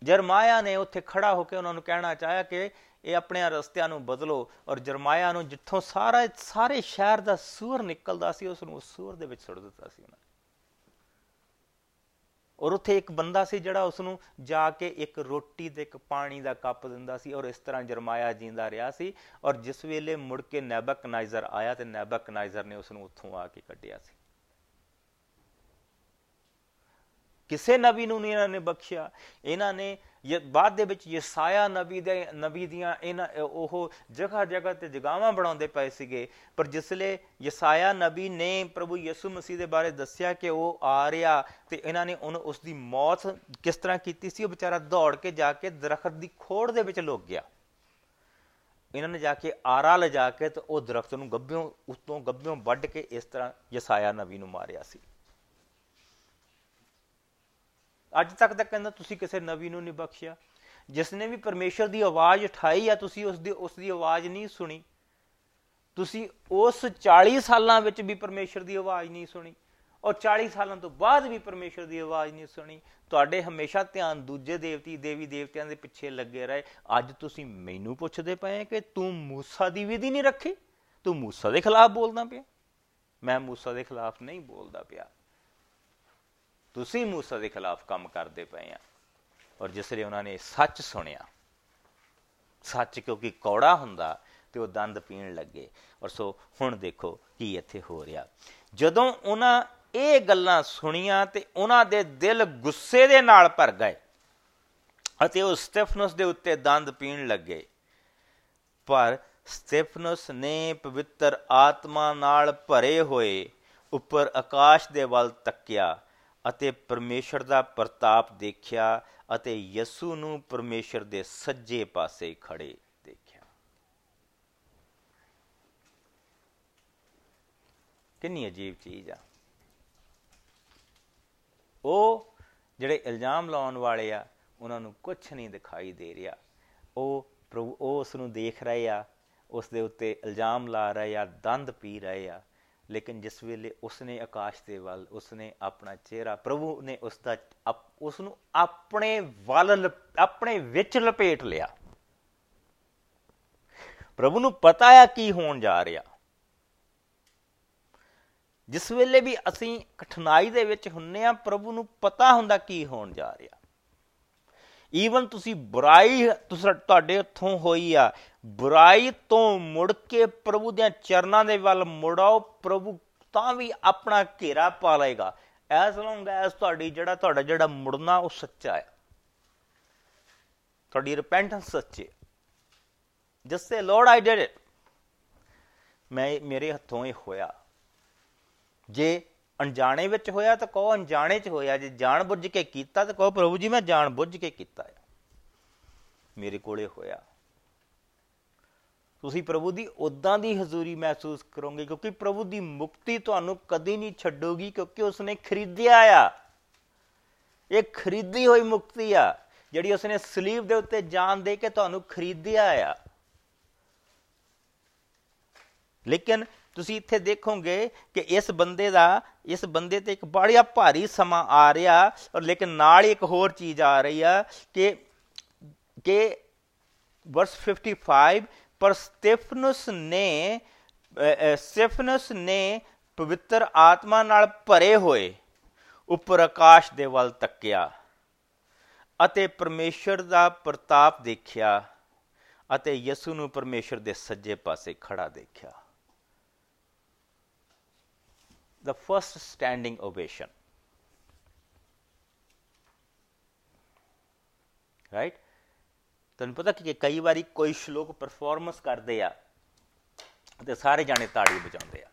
ਜਰਮਾਇਆ ਨੇ ਉੱਥੇ ਖੜਾ ਹੋ ਕੇ ਉਹਨਾਂ ਨੂੰ ਕਹਿਣਾ ਚਾਹਿਆ ਕਿ ਇਹ ਆਪਣੇ ਰਸਤਿਆਂ ਨੂੰ ਬਦਲੋ ਔਰ ਜਰਮਾਇਆ ਨੂੰ ਜਿੱਥੋਂ ਸਾਰਾ ਸਾਰੇ ਸ਼ਹਿਰ ਦਾ ਸੂਰ ਨਿਕਲਦਾ ਸੀ, ਉਸ ਨੂੰ ਉਸ ਸੂਰ ਦੇ ਵਿੱਚ ਸੁੱਟ ਦਿੱਤਾ ਸੀ ਉਹਨਾਂ ਔਰ ਉੱਥੇ ਇੱਕ ਬੰਦਾ ਸੀ ਜਿਹੜਾ ਉਸ ਨੂੰ ਜਾ ਕੇ ਇੱਕ ਰੋਟੀ ਤੇ ਇੱਕ ਪਾਣੀ ਦਾ ਕੱਪ ਦਿੰਦਾ ਸੀ ਔਰ ਇਸ ਤਰ੍ਹਾਂ ਜਰਮਾਇਆ ਜਿੰਦਾ ਰਿਹਾ ਸੀ ਔਰ ਜਿਸ ਵੇਲੇ ਮੁੜ ਕੇ ਨੈਬਕਨਾਈਜ਼ਰ ਆਇਆ ਤੇ ਨੈਬਕਨਾਈਜ਼ਰ ਨੇ ਉਸ ਨੂੰ ਉੱਥੋਂ ਆ ਕੇ ਕੱਢਿਆ ਸੀ। ਕਿਸੇ ਨਬੀ ਨੂੰ ਨਹੀਂ ਇਹਨਾਂ ਨੇ ਬਖਸ਼ਿਆ। ਇਹਨਾਂ ਨੇ ਬਾਅਦ ਦੇ ਵਿੱਚ ਯਸਾਇਆ ਨਬੀ ਦੇ, ਨਬੀ ਦੀਆਂ ਇਹਨਾਂ, ਉਹ ਜਗ੍ਹਾ ਜਗ੍ਹਾ ਤੇ ਜਗਾਵਾਂ ਬਣਾਉਂਦੇ ਪਏ ਸੀਗੇ। ਪਰ ਜਿਸਲੇ ਯਸਾਇਆ ਨਬੀ ਨੇ ਪ੍ਰਭੂ ਯਿਸੂ ਮਸੀਹ ਦੇ ਬਾਰੇ ਦੱਸਿਆ ਕਿ ਉਹ ਆ ਰਿਹਾ ਤੇ ਇਹਨਾਂ ਨੇ ਉਹਨੂੰ ਉਸ ਦੀ ਮੌਤ ਕਿਸ ਤਰ੍ਹਾਂ ਕੀਤੀ ਸੀ, ਉਹ ਵਿਚਾਰਾ ਦੌੜ ਕੇ ਜਾ ਕੇ ਦਰਖਤ ਦੀ ਖੋੜ ਦੇ ਵਿੱਚ ਲੁਕ ਗਿਆ। ਇਹਨਾਂ ਨੇ ਜਾ ਕੇ ਆਰਾ ਲਿਜਾ ਕੇ ਤੇ ਉਹ ਦਰਖਤ ਨੂੰ ਗੱਭਿਓਂ, ਉਤੋਂ ਗੱਭਿਓਂ ਵੱਢ ਕੇ ਇਸ ਤਰ੍ਹਾਂ ਯਸਾਇਆ ਨਬੀ ਨੂੰ ਮਾਰਿਆ ਸੀ। ਅੱਜ ਤੱਕ ਦਾ ਕਹਿੰਦਾ ਤੁਸੀਂ ਕਿਸੇ ਨਬੀ ਨੂੰ ਨਹੀਂ ਬਖਸ਼ਿਆ। ਜਿਸ ਨੇ ਵੀ ਪਰਮੇਸ਼ਰ ਦੀ ਆਵਾਜ਼ ਉਠਾਈ ਆ, ਤੁਸੀਂ ਉਸ ਦੀ ਉਸ ਦੀ ਆਵਾਜ਼ ਨਹੀਂ ਸੁਣੀ। ਤੁਸੀਂ ਉਸ 40 ਸਾਲਾਂ ਵਿੱਚ ਵੀ ਪਰਮੇਸ਼ਰ ਦੀ ਆਵਾਜ਼ ਨਹੀਂ ਸੁਣੀ ਔਰ 40 ਸਾਲਾਂ ਤੋਂ ਬਾਅਦ ਵੀ ਪਰਮੇਸ਼ਰ ਦੀ ਆਵਾਜ਼ ਨਹੀਂ ਸੁਣੀ। ਤੁਹਾਡੇ ਹਮੇਸ਼ਾ ਧਿਆਨ ਦੂਜੇ ਦੇਵਤੀ, ਦੇਵੀ ਦੇਵਤਿਆਂ ਦੇ ਪਿੱਛੇ ਲੱਗੇ ਰਹੇ। ਅੱਜ ਤੁਸੀਂ ਮੈਨੂੰ ਪੁੱਛਦੇ ਪਏ ਕਿ ਤੂੰ ਮੂਸਾ ਦੀ ਵਿਧੀ ਨਹੀਂ ਰੱਖੀ? ਤੂੰ ਮੂਸਾ ਦੇ ਖਿਲਾਫ ਬੋਲਦਾ ਪਿਆ। ਮੈਂ ਮੂਸਾ ਦੇ ਖਿਲਾਫ ਨਹੀਂ ਬੋਲਦਾ ਪਿਆ। ਤੁਸੀਂ ਮੂਸਾ ਦੇ ਖਿਲਾਫ ਕੰਮ ਕਰਦੇ ਪਏ ਆ ਔਰ ਜਿਸ ਲਈ ਉਹਨਾਂ ਨੇ ਸੱਚ ਸੁਣਿਆ। ਸੱਚ ਕਿਉਂਕਿ ਕੌੜਾ ਹੁੰਦਾ ਤੇ ਉਹ ਦੰਦ ਪੀਣ ਲੱਗੇ। ਔਰ ਸੋ ਹੁਣ ਦੇਖੋ ਕੀ ਇੱਥੇ ਹੋ ਰਿਹਾ। ਜਦੋਂ ਉਹਨਾਂ ਇਹ ਗੱਲਾਂ ਸੁਣੀਆਂ ਤੇ ਉਹਨਾਂ ਦੇ ਦਿਲ ਗੁੱਸੇ ਦੇ ਨਾਲ ਭਰ ਗਏ ਅਤੇ ਉਹ ਸਟੈਫਨਸ ਦੇ ਉੱਤੇ ਦੰਦ ਪੀਣ ਲੱਗੇ। ਪਰ ਸਟੈਫਨਸ ਨੇ ਪਵਿੱਤਰ ਆਤਮਾ ਨਾਲ ਭਰੇ ਹੋਏ ਉੱਪਰ ਆਕਾਸ਼ ਦੇ ਵੱਲ ਤੱਕਿਆ ਅਤੇ ਪਰਮੇਸ਼ਰ ਦਾ ਪ੍ਰਤਾਪ ਦੇਖਿਆ ਅਤੇ ਯਸੂ ਨੂੰ ਪਰਮੇਸ਼ਰ ਦੇ ਸੱਜੇ ਪਾਸੇ ਖੜੇ ਦੇਖਿਆ। ਕਿੰਨੀ ਅਜੀਬ ਚੀਜ਼ ਆ। ਉਹ ਜਿਹੜੇ ਇਲਜ਼ਾਮ ਲਾਉਣ ਵਾਲੇ ਆ, ਉਹਨਾਂ ਨੂੰ ਕੁਝ ਨਹੀਂ ਦਿਖਾਈ ਦੇ ਰਿਹਾ। ਉਹ ਪ੍ਰਭੂ, ਉਹ ਉਸ ਨੂੰ ਦੇਖ ਰਹੇ ਆ ਉਸ ਦੇ ਉੱਤੇ ਇਲਜ਼ਾਮ ਲਾ ਰਹੇ ਆ, ਦੰਦ ਪੀ ਰਹੇ ਆ। ਲੇਕਿਨ ਜਿਸ ਵੇਲੇ ਉਸਨੇ ਆਕਾਸ਼ ਦੇ ਵੱਲ, ਉਸਨੇ ਆਪਣਾ ਚਿਹਰਾ, ਪ੍ਰਭੂ ਨੇ ਉਸ ਦਾ ਉਸ ਨੂੰ ਆਪਣੇ ਵੱਲ ਆਪਣੇ ਵਿੱਚ ਲਪੇਟ ਲਿਆ। ਪ੍ਰਭੂ ਨੂੰ ਪਤਾ ਆ ਕੀ ਹੋਣ ਜਾ ਰਿਹਾ। ਜਿਸ ਵੇਲੇ ਵੀ ਅਸੀਂ ਕਠਿਨਾਈ ਦੇ ਵਿੱਚ ਹੁੰਨੇ ਆ, ਪ੍ਰਭੂ ਨੂੰ ਪਤਾ ਹੁੰਦਾ ਕੀ ਹੋਣ ਜਾ ਰਿਹਾ। ਈਵਨ ਤੁਸੀਂ ਬੁਰਾਈ ਤੁਸੀਂ ਤੁਹਾਡੇ ਹੱਥੋਂ ਹੋਈ ਆ, ਬੁਰਾਈ ਤੋਂ ਮੁੜ ਕੇ ਪ੍ਰਭੂ ਦੇ ਚਰਨਾਂ ਦੇ ਵੱਲ ਮੁੜਾਓ, ਪ੍ਰਭੂ ਤਾਂ ਵੀ ਆਪਣਾ ਘੇਰਾ ਪਾ ਲਏਗਾ। ਐਸ ਲੌਂਗ ਐਸ ਤੁਹਾਡੀ ਜਿਹੜਾ, ਤੁਹਾਡਾ ਜਿਹੜਾ ਮੁੜਨਾ, ਉਹ ਸੱਚਾ ਹੈ। ਤੁਹਾਡੀ ਰਿਪੈਂਟੈਂਸ ਸੱਚੀ ਹੈ। Just say Lord I did it ਮੈਂ, ਮੇਰੇ ਹੱਥੋਂ ਇਹ ਹੋਇਆ। ਜੇ ਅਣਜਾਣੇ ਵਿੱਚ ਹੋਇਆ ਤਾਂ ਕਹੋ ਅਣਜਾਣੇ 'ਚ ਹੋਇਆ, ਜੇ ਜਾਣ ਬੁੱਝ ਕੇ ਕੀਤਾ ਤਾਂ ਕਹੋ ਪ੍ਰਭੂ ਜੀ, ਮੈਂ ਜਾਣ ਬੁੱਝ ਕੇ ਕੀਤਾ ਹੈ ਮੇਰੇ ਕੋਲੇ ਹੋਇਆ। ਤੁਸੀਂ ਪ੍ਰਭੂ ਦੀ ਉਦਾਂ ਦੀ ਹਜ਼ੂਰੀ ਮਹਿਸੂਸ ਕਰੋਗੇ, ਕਿਉਂਕਿ ਪ੍ਰਭੂ ਦੀ ਮੁਕਤੀ ਤੁਹਾਨੂੰ ਕਦੀ ਨਹੀਂ ਛੱਡੋਗੀ, ਕਿਉਂਕਿ ਉਸਨੇ ਖਰੀਦਿਆ ਆ। ਇਹ ਖਰੀਦੀ ਹੋਈ ਮੁਕਤੀ ਆ, ਜਿਹੜੀ ਉਸਨੇ ਸਲੀਬ ਦੇ ਉੱਤੇ ਜਾਨ ਦੇ ਕੇ ਤੁਹਾਨੂੰ ਖਰੀਦਿਆ ਆ। ਲੇਕਿਨ ਤੁਸੀਂ ਇੱਥੇ ਦੇਖੋਗੇ ਕਿ ਇਸ ਬੰਦੇ ਦਾ, ਇਸ ਬੰਦੇ ਤੇ ਇੱਕ ਬੜਾ ਭਾਰੀ ਸਮਾਂ ਆ ਰਿਹਾ ਔਰ ਲੇਕਿਨ ਨਾਲ ਹੀ ਇੱਕ ਹੋਰ ਚੀਜ਼ ਆ ਰਹੀ ਆ ਕਿ ਕਿ ਵਰਸ 55 ਪਰ ਸਟੇਫਨਸ ਨੇ ਸਟੇਫਨਸ ਨੇ ਪਵਿੱਤਰ ਆਤਮਾ ਨਾਲ ਭਰੇ ਹੋਏ ਉੱਪਰ ਆਕਾਸ਼ ਦੇ ਵੱਲ ਤੱਕਿਆ ਅਤੇ ਪਰਮੇਸ਼ਰ ਦਾ ਪ੍ਰਤਾਪ ਦੇਖਿਆ ਅਤੇ ਯਿਸੂ ਨੂੰ ਪਰਮੇਸ਼ਰ ਦੇ ਸੱਜੇ ਪਾਸੇ ਖੜਾ ਦੇਖਿਆ। The first standing ovation. Right ਤੁਹਾਨੂੰ ਪਤਾ ਕਿ ਕਈ ਵਾਰੀ ਕੋਈ ਸ਼ਲੋਕ ਪਰਫਾਰਮੈਂਸ ਕਰਦੇ ਆ, ਤੇ ਸਾਰੇ ਜਾਣੇ ਤਾੜੀ ਵਜਾਉਂਦੇ ਆ।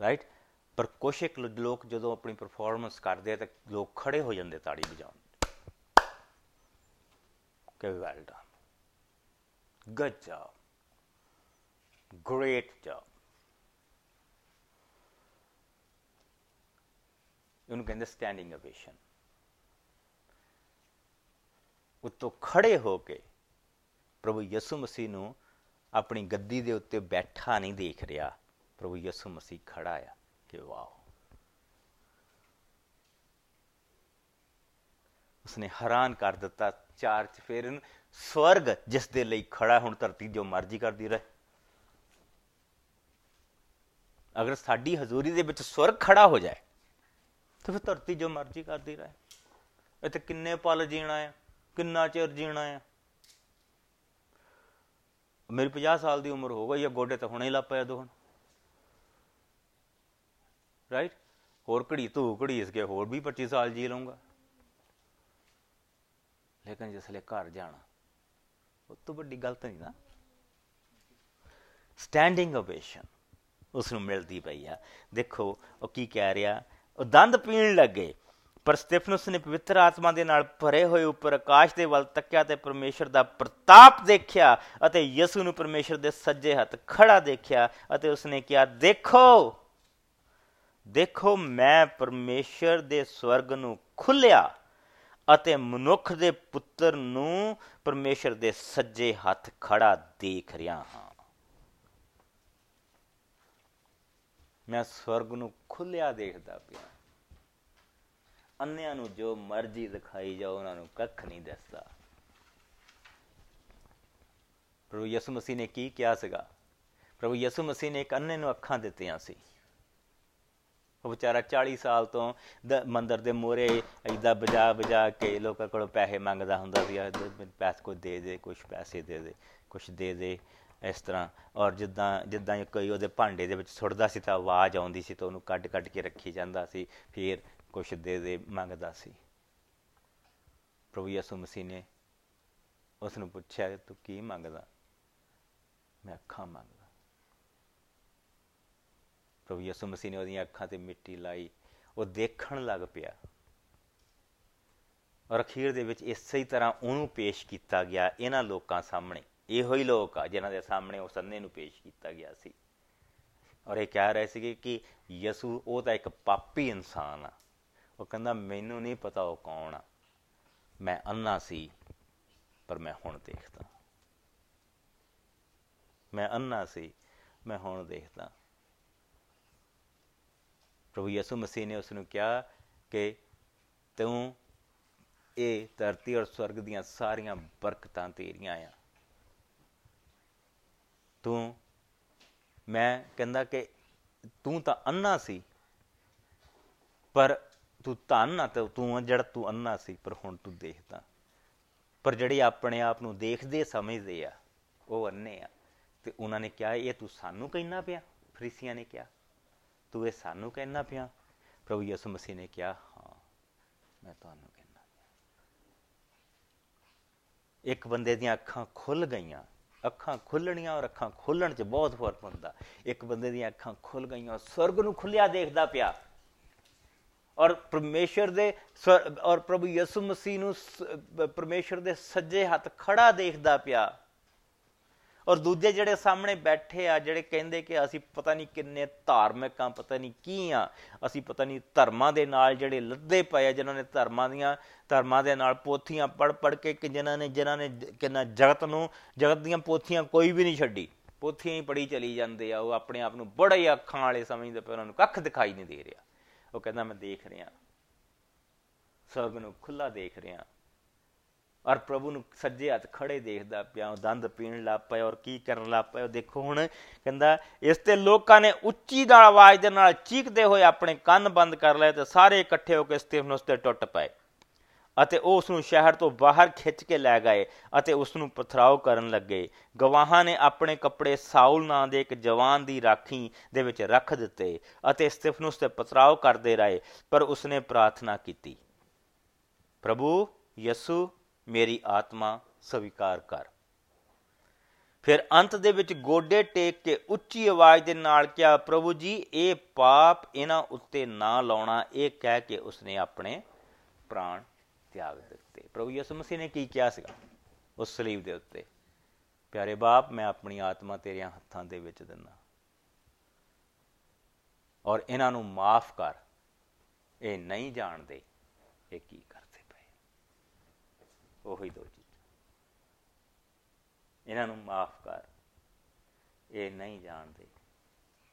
ਰਾਈਟ ਪਰ ਕੁਝ ਇੱਕ ਲੋਕ ਜਦੋਂ ਆਪਣੀ ਪਰਫਾਰਮੈਂਸ ਕਰਦੇ ਆ, ਤਾਂ ਲੋਕ ਖੜੇ ਹੋ ਜਾਂਦੇ ਤਾੜੀ ਵਜਾਉਣ। ਕਿ well done good job great job ਉਹਨੂੰ ਕਹਿੰਦੇ ਸਟੈਂਡਿੰਗ ਓਵੇਸ਼ਨ ਉਤੋਂ ਖੜੇ ਹੋ ਕੇ ਪ੍ਰਭੂ ਯਿਸੂ ਮਸੀਹ ਨੂੰ ਆਪਣੀ ਗੱਦੀ ਦੇ ਉੱਤੇ ਬੈਠਾ ਨਹੀਂ ਦੇਖ ਰਿਹਾ, ਪ੍ਰਭੂ ਯਿਸੂ ਮਸੀਹ ਖੜਾ ਆ ਕਿ ਵਾਓ। ਉਸਨੇ ਹੈਰਾਨ ਕਰ ਦਿੱਤਾ, ਚਾਰ ਚ ਫੇਰ ਸਵਰਗ ਜਿਸ ਦੇ ਲਈ ਖੜਾ ਹੁਣ ਧਰਤੀ ਜੋ ਮਰਜ਼ੀ ਕਰਦੀ ਰਹੇ। ਅਗਰ ਸਾਡੀ ਹਜ਼ੂਰੀ ਦੇ ਵਿੱਚ ਸਵਰਗ ਖੜਾ ਹੋ ਜਾਏ ਤੇ ਫਿਰ ਧਰਤੀ ਜੋ ਮਰਜ਼ੀ ਕਰਦੀ ਰਹੇ। ਇੱਥੇ ਕਿੰਨੇ ਪਲ ਜੀਣਾ ਆ, ਕਿੰਨਾ ਚਿਰ ਜੀਣਾ ਆ। ਮੇਰੀ 50 ਸਾਲ ਦੀ ਉਮਰ ਹੋ ਗਈ ਆ, ਗੋਡੇ ਤਾਂ ਹੁਣੇ ਲੱਪ ਪਿਆ ਦੋਹਣ ਰਾਈਟ ਹੋਰ ਘੜੀ ਤੂੰ ਘੜੀ ਇਸ ਕੇ ਹੋਰ ਵੀ 25 ਸਾਲ ਜੀ ਲਵਾਂਗਾ ਲੇਕਿਨ ਜਿਸਲੇ ਘਰ ਜਾਣਾ, ਉਹ ਤੋਂ ਵੱਡੀ ਗਲਤ ਨਹੀਂ ਨਾ। ਸਟੈਂਡਿੰਗ ਓਵੇਸ਼ਨ ਉਸ ਨੂੰ ਮਿਲਦੀ ਪਈ ਆ। ਦੇਖੋ, ਉਹ ਕੀ ਕਹਿ ਰਿਹਾ ਉਹ ਦੰਦ ਪੀਣ ਲੱਗੇ, ਪਰ ਸਟੇਫਨਸ ਨੇ ਪਵਿੱਤਰ ਆਤਮਾ ਦੇ ਨਾਲ ਭਰੇ ਹੋਏ ਉੱਪਰ ਆਕਾਸ਼ ਦੇ ਵੱਲ ਤੱਕਿਆ ਤੇ ਪਰਮੇਸ਼ਰ ਦਾ ਪ੍ਰਤਾਪ ਦੇਖਿਆ ਅਤੇ ਯਿਸੂ ਨੂੰ ਪਰਮੇਸ਼ਰ ਦੇ ਸੱਜੇ ਹੱਥ ਖੜਾ ਦੇਖਿਆ ਅਤੇ ਉਸਨੇ ਕਿਹਾ, ਦੇਖੋ ਦੇਖੋ, ਮੈਂ ਪਰਮੇਸ਼ਰ ਦੇ ਸਵਰਗ ਨੂੰ ਖੁੱਲਿਆ ਅਤੇ ਮਨੁੱਖ ਦੇ ਪੁੱਤਰ ਨੂੰ ਪਰਮੇਸ਼ਰ ਦੇ ਸੱਜੇ ਹੱਥ ਖੜਾ ਦੇਖ ਰਿਹਾ ਹਾਂ। ਮੈਂ ਸਵਰਗ ਨੂੰ ਖੁੱਲਿਆ ਦੇਖਦਾ ਪਿਆ। ਅੰਨਿਆਂ ਨੂੰ ਜੋ ਮਰਜ਼ੀ ਦਿਖਾਈ ਜਾਓ, ਉਹਨਾਂ ਨੂੰ ਕੱਖ ਨਹੀਂ ਦਿਸਦਾ। ਪ੍ਰਭੂ ਯਿਸੂ ਮਸੀਹ ਨੇ ਕੀ ਕਿਹਾ ਸੀਗਾ? ਪ੍ਰਭੂ ਯਿਸੂ ਮਸੀਹ ਨੇ ਇੱਕ ਅੰਨੇ ਨੂੰ ਅੱਖਾਂ ਦਿੱਤੀਆਂ ਸੀ। ਉਹ ਵਿਚਾਰਾ 40 ਸਾਲ ਤੋਂ ਮੰਦਰ ਦੇ ਮੋਰੇ ਐਦਾਂ ਬਜਾ ਬਜਾ ਕੇ ਲੋਕਾਂ ਕੋਲੋਂ ਪੈਸੇ ਮੰਗਦਾ ਹੁੰਦਾ ਸੀ ਪੈਸੇ ਕੋਈ ਦੇ ਦੇ ਕੁਝ ਪੈਸੇ ਦੇ ਦੇ ਕੁਝ ਦੇ ਦੇ। ਇਸ ਤਰ੍ਹਾਂ। ਔਰ ਜਿੱਦਾਂ ਜਿੱਦਾਂ ਕੋਈ ਉਹਦੇ ਭਾਂਡੇ ਦੇ ਵਿੱਚ ਸੁੱਟਦਾ ਸੀ ਤਾਂ ਆਵਾਜ਼ ਆਉਂਦੀ ਸੀ ਤਾਂ ਉਹਨੂੰ ਕੱਢ ਕੱਢ ਕੇ ਰੱਖੀ ਜਾਂਦਾ ਸੀ, ਫਿਰ ਕੁਝ ਦੇ ਦੇ ਮੰਗਦਾ ਸੀ। ਪ੍ਰਭੂ ਯਿਸੂ ਮਸੀਹ ਨੇ ਉਸ ਨੂੰ ਪੁੱਛਿਆ, ਤੂੰ ਕੀ ਮੰਗਦਾ? ਮੈਂ ਅੱਖਾਂ ਮੰਗਦਾ। ਪ੍ਰਭੂ ਯਿਸੂ ਮਸੀਹ ਨੇ ਉਹਦੀਆਂ ਅੱਖਾਂ ਤੇ ਮਿੱਟੀ ਲਾਈ। ਉਹ ਦੇਖਣ ਲੱਗ ਪਿਆ। ਔਰ ਅਖੀਰ ਦੇ ਵਿੱਚ ਇਸੇ ਹੀ ਤਰ੍ਹਾਂ ਉਹਨੂੰ ਪੇਸ਼ ਕੀਤਾ ਗਿਆ ਇਹਨਾਂ ਲੋਕਾਂ ਸਾਹਮਣੇ। ਇਹੋ ਹੀ ਲੋਕ ਆ ਜਿਨ੍ਹਾਂ ਦੇ ਸਾਹਮਣੇ ਉਸ ਅੰਨੇ ਨੂੰ ਪੇਸ਼ ਕੀਤਾ ਗਿਆ ਸੀ। ਔਰ ਇਹ ਕਹਿ ਰਹੇ ਸੀਗੇ ਕਿ ਯਿਸੂ ਉਹ ਤਾਂ ਇੱਕ ਪਾਪੀ ਇਨਸਾਨ ਆ। ਉਹ ਕਹਿੰਦਾ, ਮੈਨੂੰ ਨਹੀਂ ਪਤਾ ਉਹ ਕੌਣ ਆ। ਮੈਂ ਅੰਨਾ ਸੀ, ਪਰ ਮੈਂ ਹੁਣ ਦੇਖਦਾ। ਮੈਂ ਅੰਨਾ ਸੀ, ਮੈਂ ਹੁਣ ਦੇਖਦਾ। ਪ੍ਰਭੂ ਯਿਸੂ ਮਸੀਹ ਨੇ ਉਸ ਨੂੰ ਕਿਹਾ ਕਿ ਤੂੰ ਇਹ ਧਰਤੀ ਔਰ ਸਵਰਗ ਦੀਆਂ ਸਾਰੀਆਂ ਬਰਕਤਾਂ ਤੇਰੀਆਂ ਆ। ਤੂੰ, ਮੈਂ ਕਹਿੰਦਾ ਕਿ ਤੂੰ ਤਾਂ ਅੰਨਾ ਸੀ, ਪਰ ਤੂੰ ਧੰਨ ਆ ਤੇ ਤੂੰ ਜਿਹੜਾ ਤੂੰ ਅੰਨਾ ਸੀ, ਪਰ ਹੁਣ ਤੂੰ ਦੇਖਦਾ। ਪਰ ਜਿਹੜੇ ਆਪਣੇ ਆਪ ਨੂੰ ਦੇਖਦੇ, ਸਮਝਦੇ ਆ, ਉਹ ਅੰਨੇ ਆ। ਤੇ ਉਹਨਾਂ ਨੇ ਕਿਹਾ, ਇਹ ਤੂੰ ਸਾਨੂੰ ਕਹਿਣਾ ਪਿਆ, ਫਰੀਸੀਆਂ ਨੇ ਕਿਹਾ। ਤੂੰ ਇਹ ਸਾਨੂੰ ਕਹਿਣਾ ਪਿਆ। ਪ੍ਰਭੂ ਯਿਸੂ ਮਸੀਹ ਨੇ ਕਿਹਾ, ਹਾਂ, ਮੈਂ ਤੁਹਾਨੂੰ ਕਹਿਣਾ ਇੱਕ ਬੰਦੇ ਦੀਆਂ ਅੱਖਾਂ ਖੁੱਲ ਗਈਆਂ। ਅੱਖਾਂ ਖੁੱਲਣੀਆਂ ਔਰ ਅੱਖਾਂ ਖੁੱਲਣ 'ਚ ਬਹੁਤ ਫ਼ਰਕ ਹੁੰਦਾ ਇੱਕ ਬੰਦੇ ਦੀਆਂ ਅੱਖਾਂ ਖੁੱਲ ਗਈਆਂ, ਸਵਰਗ ਨੂੰ ਖੁੱਲਿਆ ਦੇਖਦਾ ਪਿਆ। ਔਰ ਪਰਮੇਸ਼ਰ ਦੇ ਔਰ ਪ੍ਰਭੂ ਯਿਸੂ ਮਸੀਹ ਨੂੰ ਪਰਮੇਸ਼ਰ ਦੇ ਸੱਜੇ ਹੱਥ ਖੜਾ ਦੇਖਦਾ ਪਿਆ। ਔਰ ਦੂਜੇ ਜਿਹੜੇ ਸਾਹਮਣੇ ਬੈਠੇ ਆ, ਜਿਹੜੇ ਕਹਿੰਦੇ ਕਿ ਅਸੀਂ ਪਤਾ ਨਹੀਂ ਕਿੰਨੇ ਧਾਰਮਿਕ ਆ, ਪਤਾ ਨਹੀਂ ਕੀ ਆ, ਅਸੀਂ ਪਤਾ ਨਹੀਂ ਧਰਮਾਂ ਦੇ ਨਾਲ ਜਿਹੜੇ ਲੱਦੇ ਪਏ ਆ, ਜਿਨ੍ਹਾਂ ਨੇ ਧਰਮਾਂ ਦੀਆਂ, ਧਰਮਾਂ ਦੇ ਨਾਲ ਪੋਥੀਆਂ ਪੜ ਪੜ ਕੇ ਕਿ ਜਿਨ੍ਹਾਂ ਨੇ ਜਿਨ੍ਹਾਂ ਨੇ ਕਿੰਨਾ ਜਗਤ ਨੂੰ, ਜਗਤ ਦੀਆਂ ਪੋਥੀਆਂ ਕੋਈ ਵੀ ਨਹੀਂ ਛੱਡੀ। ਪੋਥੀਆਂ ਹੀ ਪੜੀ ਚਲੀ ਜਾਂਦੇ ਆ, ਉਹ ਆਪਣੇ ਆਪ ਨੂੰ ਬੜੇ ਅੱਖਾਂ ਵਾਲੇ ਸਮਝਦੇ ਪਏ, ਉਹਨਾਂ ਨੂੰ ਕੱਖ ਦਿਖਾਈ ਨਹੀਂ ਦੇ ਰਿਹਾ। ਉਹ ਕਹਿੰਦਾ, ਮੈਂ ਦੇਖ ਰਿਹਾ। ਸਭ ਨੂੰ ਖੁੱਲਾ ਦੇਖ ਰਿਹਾ। ਔਰ ਪ੍ਰਭੂ ਨੂੰ ਸੱਜੇ ਹੱਥ ਖੜੇ ਦੇਖਦਾ ਪਿਆ ਦੰਦ ਪੀਣ ਲੱਗ ਪਿਆ ਔਰ ਕੀ ਕਰਨ ਲੱਗ ਪਿਆ ਦੇਖੋ ਹੁਣ ਕਹਿੰਦਾ, ਇਸ ਤੇ ਲੋਕਾਂ ਨੇ ਉੱਚੀ ਨਾਲ ਆਵਾਜ਼ ਦੇ ਨਾਲ ਚੀਕਦੇ ਹੋਏ ਆਪਣੇ ਕੰਨ ਬੰਦ ਕਰ ਲਏ ਤੇ ਸਾਰੇ ਇਕੱਠੇ ਹੋ ਕੇ ਸਤੀਫਨਸ ਤੇ ਟੁੱਟ ਪਏ ਅਤੇ ਉਹ ਉਸ ਨੂੰ ਸ਼ਹਿਰ ਤੋਂ ਬਾਹਰ ਖਿੱਚ ਕੇ ਲੈ ਗਏ ਅਤੇ ਉਸ ਨੂੰ ਪਥਰਾਓ ਕਰਨ ਲੱਗੇ। ਗਵਾਹਾਂ ਨੇ ਆਪਣੇ ਕੱਪੜੇ ਸਾਊਲ ਨਾਂ ਦੇ ਇੱਕ ਜਵਾਨ ਦੀ ਰਾਖੀ ਦੇ ਵਿੱਚ ਰੱਖ ਦਿੱਤੇ ਅਤੇ ਸਤੀਫਨਸ ਤੇ ਪਥਰਾਓ ਕਰਦੇ ਰਹੇ, ਪਰ ਉਸਨੇ ਪ੍ਰਾਰਥਨਾ ਕੀਤੀ, ਪ੍ਰਭੂ ਯਸੂ ਮੇਰੀ ਆਤਮਾ ਸਵੀਕਾਰ ਕਰ। ਫਿਰ ਅੰਤ ਦੇ ਵਿੱਚ ਗੋਡੇ ਟੇਕ ਕੇ ਉੱਚੀ ਆਵਾਜ਼ ਦੇ ਨਾਲ ਕਿਹਾ, ਪ੍ਰਭੂ ਜੀ, ਇਹ ਪਾਪ ਇਹਨਾਂ ਉੱਤੇ ਨਾ ਲਾਉਣਾ, ਇਹ ਕਹਿ ਕੇ ਉਸਨੇ ਆਪਣੇ ਪ੍ਰਾਣ ਤਿਆਗ ਦਿੱਤੇ। ਪ੍ਰਭੂ ਯਿਸੂ ਮਸੀਹ ਨੇ ਕੀ ਕਿਹਾ ਸੀਗਾ? ਉਸ ਸਲੀਬ ਦੇ ਉੱਤੇ, ਪਿਆਰੇ ਬਾਪ, ਮੈਂ ਆਪਣੀ ਆਤਮਾ ਤੇਰੇ ਹੱਥਾਂ ਦੇ ਵਿੱਚ ਦਿੰਦਾ। ਔਰ ਇਹਨਾਂ ਨੂੰ ਮਾਫ ਕਰ। ਇਹ ਨਹੀਂ ਜਾਣਦੇ ਇਹ ਕੀ ਕਰਦੇ ਪਏ ਉਹੀ ਦੋ ਚੀਜ਼ਾਂ। ਇਹਨਾਂ ਨੂੰ ਮਾਫ ਕਰ। ਇਹ ਨਹੀਂ ਜਾਣਦੇ,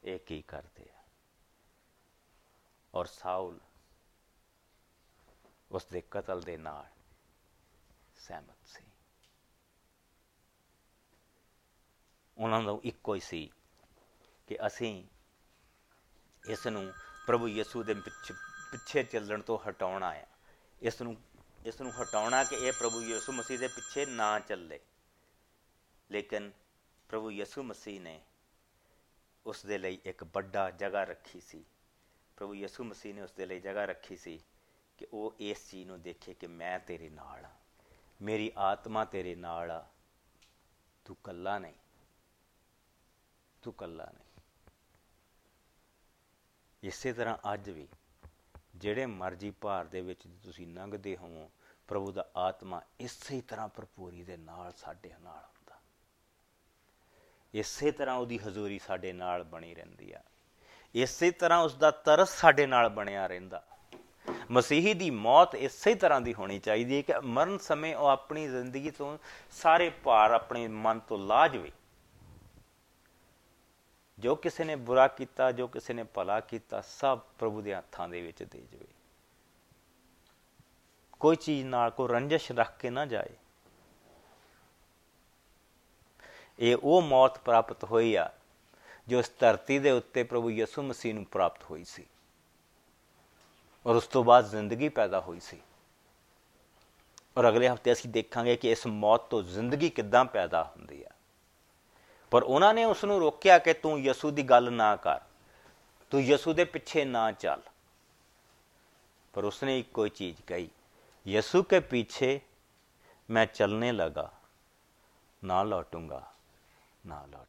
ਇਹ ਕੀ ਕਰਦੇ ਆ। ਔਰ ਸਾਊਲ ਉਸ ਦੇ ਕਤਲ ਦੇ ਨਾਲ ਸਹਿਮਤ ਸੀ। ਉਹਨਾਂ ਦਾ ਇੱਕੋ ਹੀ ਸੀ ਕਿ ਅਸੀਂ ਇਸ ਨੂੰ ਪ੍ਰਭੂ ਯਿਸੂ ਦੇ ਪਿੱਛੇ ਚੱਲਣ ਤੋਂ ਹਟਾਉਣਾ ਹੈ। ਇਸ ਨੂੰ ਇਸ ਨੂੰ ਹਟਾਉਣਾ ਕਿ ਇਹ ਪ੍ਰਭੂ ਯਿਸੂ ਮਸੀਹ ਦੇ ਪਿੱਛੇ ਨਾ ਚੱਲੇ। ਲੇਕਿਨ ਪ੍ਰਭੂ ਯਿਸੂ ਮਸੀਹ ਨੇ ਉਸ ਦੇ ਲਈ ਇੱਕ ਵੱਡਾ ਜਗ੍ਹਾ ਰੱਖੀ ਸੀ। ਪ੍ਰਭੂ ਯਿਸੂ ਮਸੀਹ ਨੇ ਉਸ ਦੇ ਲਈ ਜਗ੍ਹਾ ਰੱਖੀ ਸੀ ਕਿ ਉਹ ਇਸ ਚੀਜ਼ ਨੂੰ ਦੇਖੇ ਕਿ ਮੈਂ ਤੇਰੇ ਨਾਲ ਆ ਮੇਰੀ ਆਤਮਾ ਤੇਰੇ ਨਾਲ ਆ। ਤੂੰ ਕੱਲਾ ਨਹੀਂ। ਤੂੰ ਕੱਲਾ ਨਹੀਂ। ਇਸੇ ਤਰ੍ਹਾਂ ਅੱਜ ਵੀ ਜਿਹੜੇ ਮਰਜ਼ੀ ਭਾਰ ਦੇ ਵਿੱਚ ਤੁਸੀਂ ਲੰਘਦੇ ਹੋ ਪ੍ਰਭੂ ਦਾ ਆਤਮਾ ਇਸੇ ਤਰ੍ਹਾਂ ਭਰਪੂਰੀ ਦੇ ਨਾਲ ਸਾਡੇ ਨਾਲ ਹੁੰਦਾ। ਇਸੇ ਤਰ੍ਹਾਂ ਉਹਦੀ ਹਜ਼ੂਰੀ ਸਾਡੇ ਨਾਲ ਬਣੀ ਰਹਿੰਦੀ ਆ। ਇਸੇ ਤਰ੍ਹਾਂ ਉਸ ਦਾ ਤਰਸ ਸਾਡੇ ਨਾਲ ਬਣਿਆ ਰਹਿੰਦਾ। ਮਸੀਹੀ ਦੀ ਮੌਤ ਇਸੇ ਤਰ੍ਹਾਂ ਦੀ ਹੋਣੀ ਚਾਹੀਦੀ ਹੈ ਕਿ ਮਰਨ ਸਮੇਂ ਉਹ ਆਪਣੀ ਜ਼ਿੰਦਗੀ ਤੋਂ ਸਾਰੇ ਭਾਰ ਆਪਣੇ ਮਨ ਤੋਂ ਲਾ ਜਵੇ। ਜੋ ਕਿਸੇ ਨੇ ਬੁਰਾ ਕੀਤਾ, ਜੋ ਕਿਸੇ ਨੇ ਭਲਾ ਕੀਤਾ, ਸਭ ਪ੍ਰਭੂ ਦੇ ਹੱਥਾਂ ਦੇ ਵਿੱਚ ਦੇ ਜਵੇ। ਕੋਈ ਚੀਜ਼ ਨਾਲ ਕੋ ਰੰਜਿਸ਼ ਰੱਖ ਕੇ ਨਾ ਜਾਏ। ਇਹ ਉਹ ਮੌਤ ਪ੍ਰਾਪਤ ਹੋਈ ਆ, ਜੋ ਇਸ ਧਰਤੀ ਦੇ ਉੱਤੇ ਪ੍ਰਭੂ ਯਿਸੂ ਮਸੀਹ ਨੂੰ ਪ੍ਰਾਪਤ ਹੋਈ ਸੀ। ਔਰ ਉਸ ਤੋਂ ਬਾਅਦ ਜ਼ਿੰਦਗੀ ਪੈਦਾ ਹੋਈ ਸੀ। ਔਰ ਅਗਲੇ ਹਫ਼ਤੇ ਅਸੀਂ ਦੇਖਾਂਗੇ ਕਿ ਇਸ ਮੌਤ ਤੋਂ ਜ਼ਿੰਦਗੀ ਕਿੱਦਾਂ ਪੈਦਾ ਹੁੰਦੀ ਹੈ ਪਰ ਉਹਨਾਂ ਨੇ ਉਸ ਨੂੰ ਰੋਕਿਆ ਕਿ ਤੂੰ ਯਸੂ ਦੀ ਗੱਲ ਨਾ ਕਰ। ਤੂੰ ਯਸੂ ਦੇ ਪਿੱਛੇ ਨਾ ਚੱਲ। पर उसने एक कोई चीज कही यसु के पीछे मैं चलने लगा ना लौटूंगा ना लौट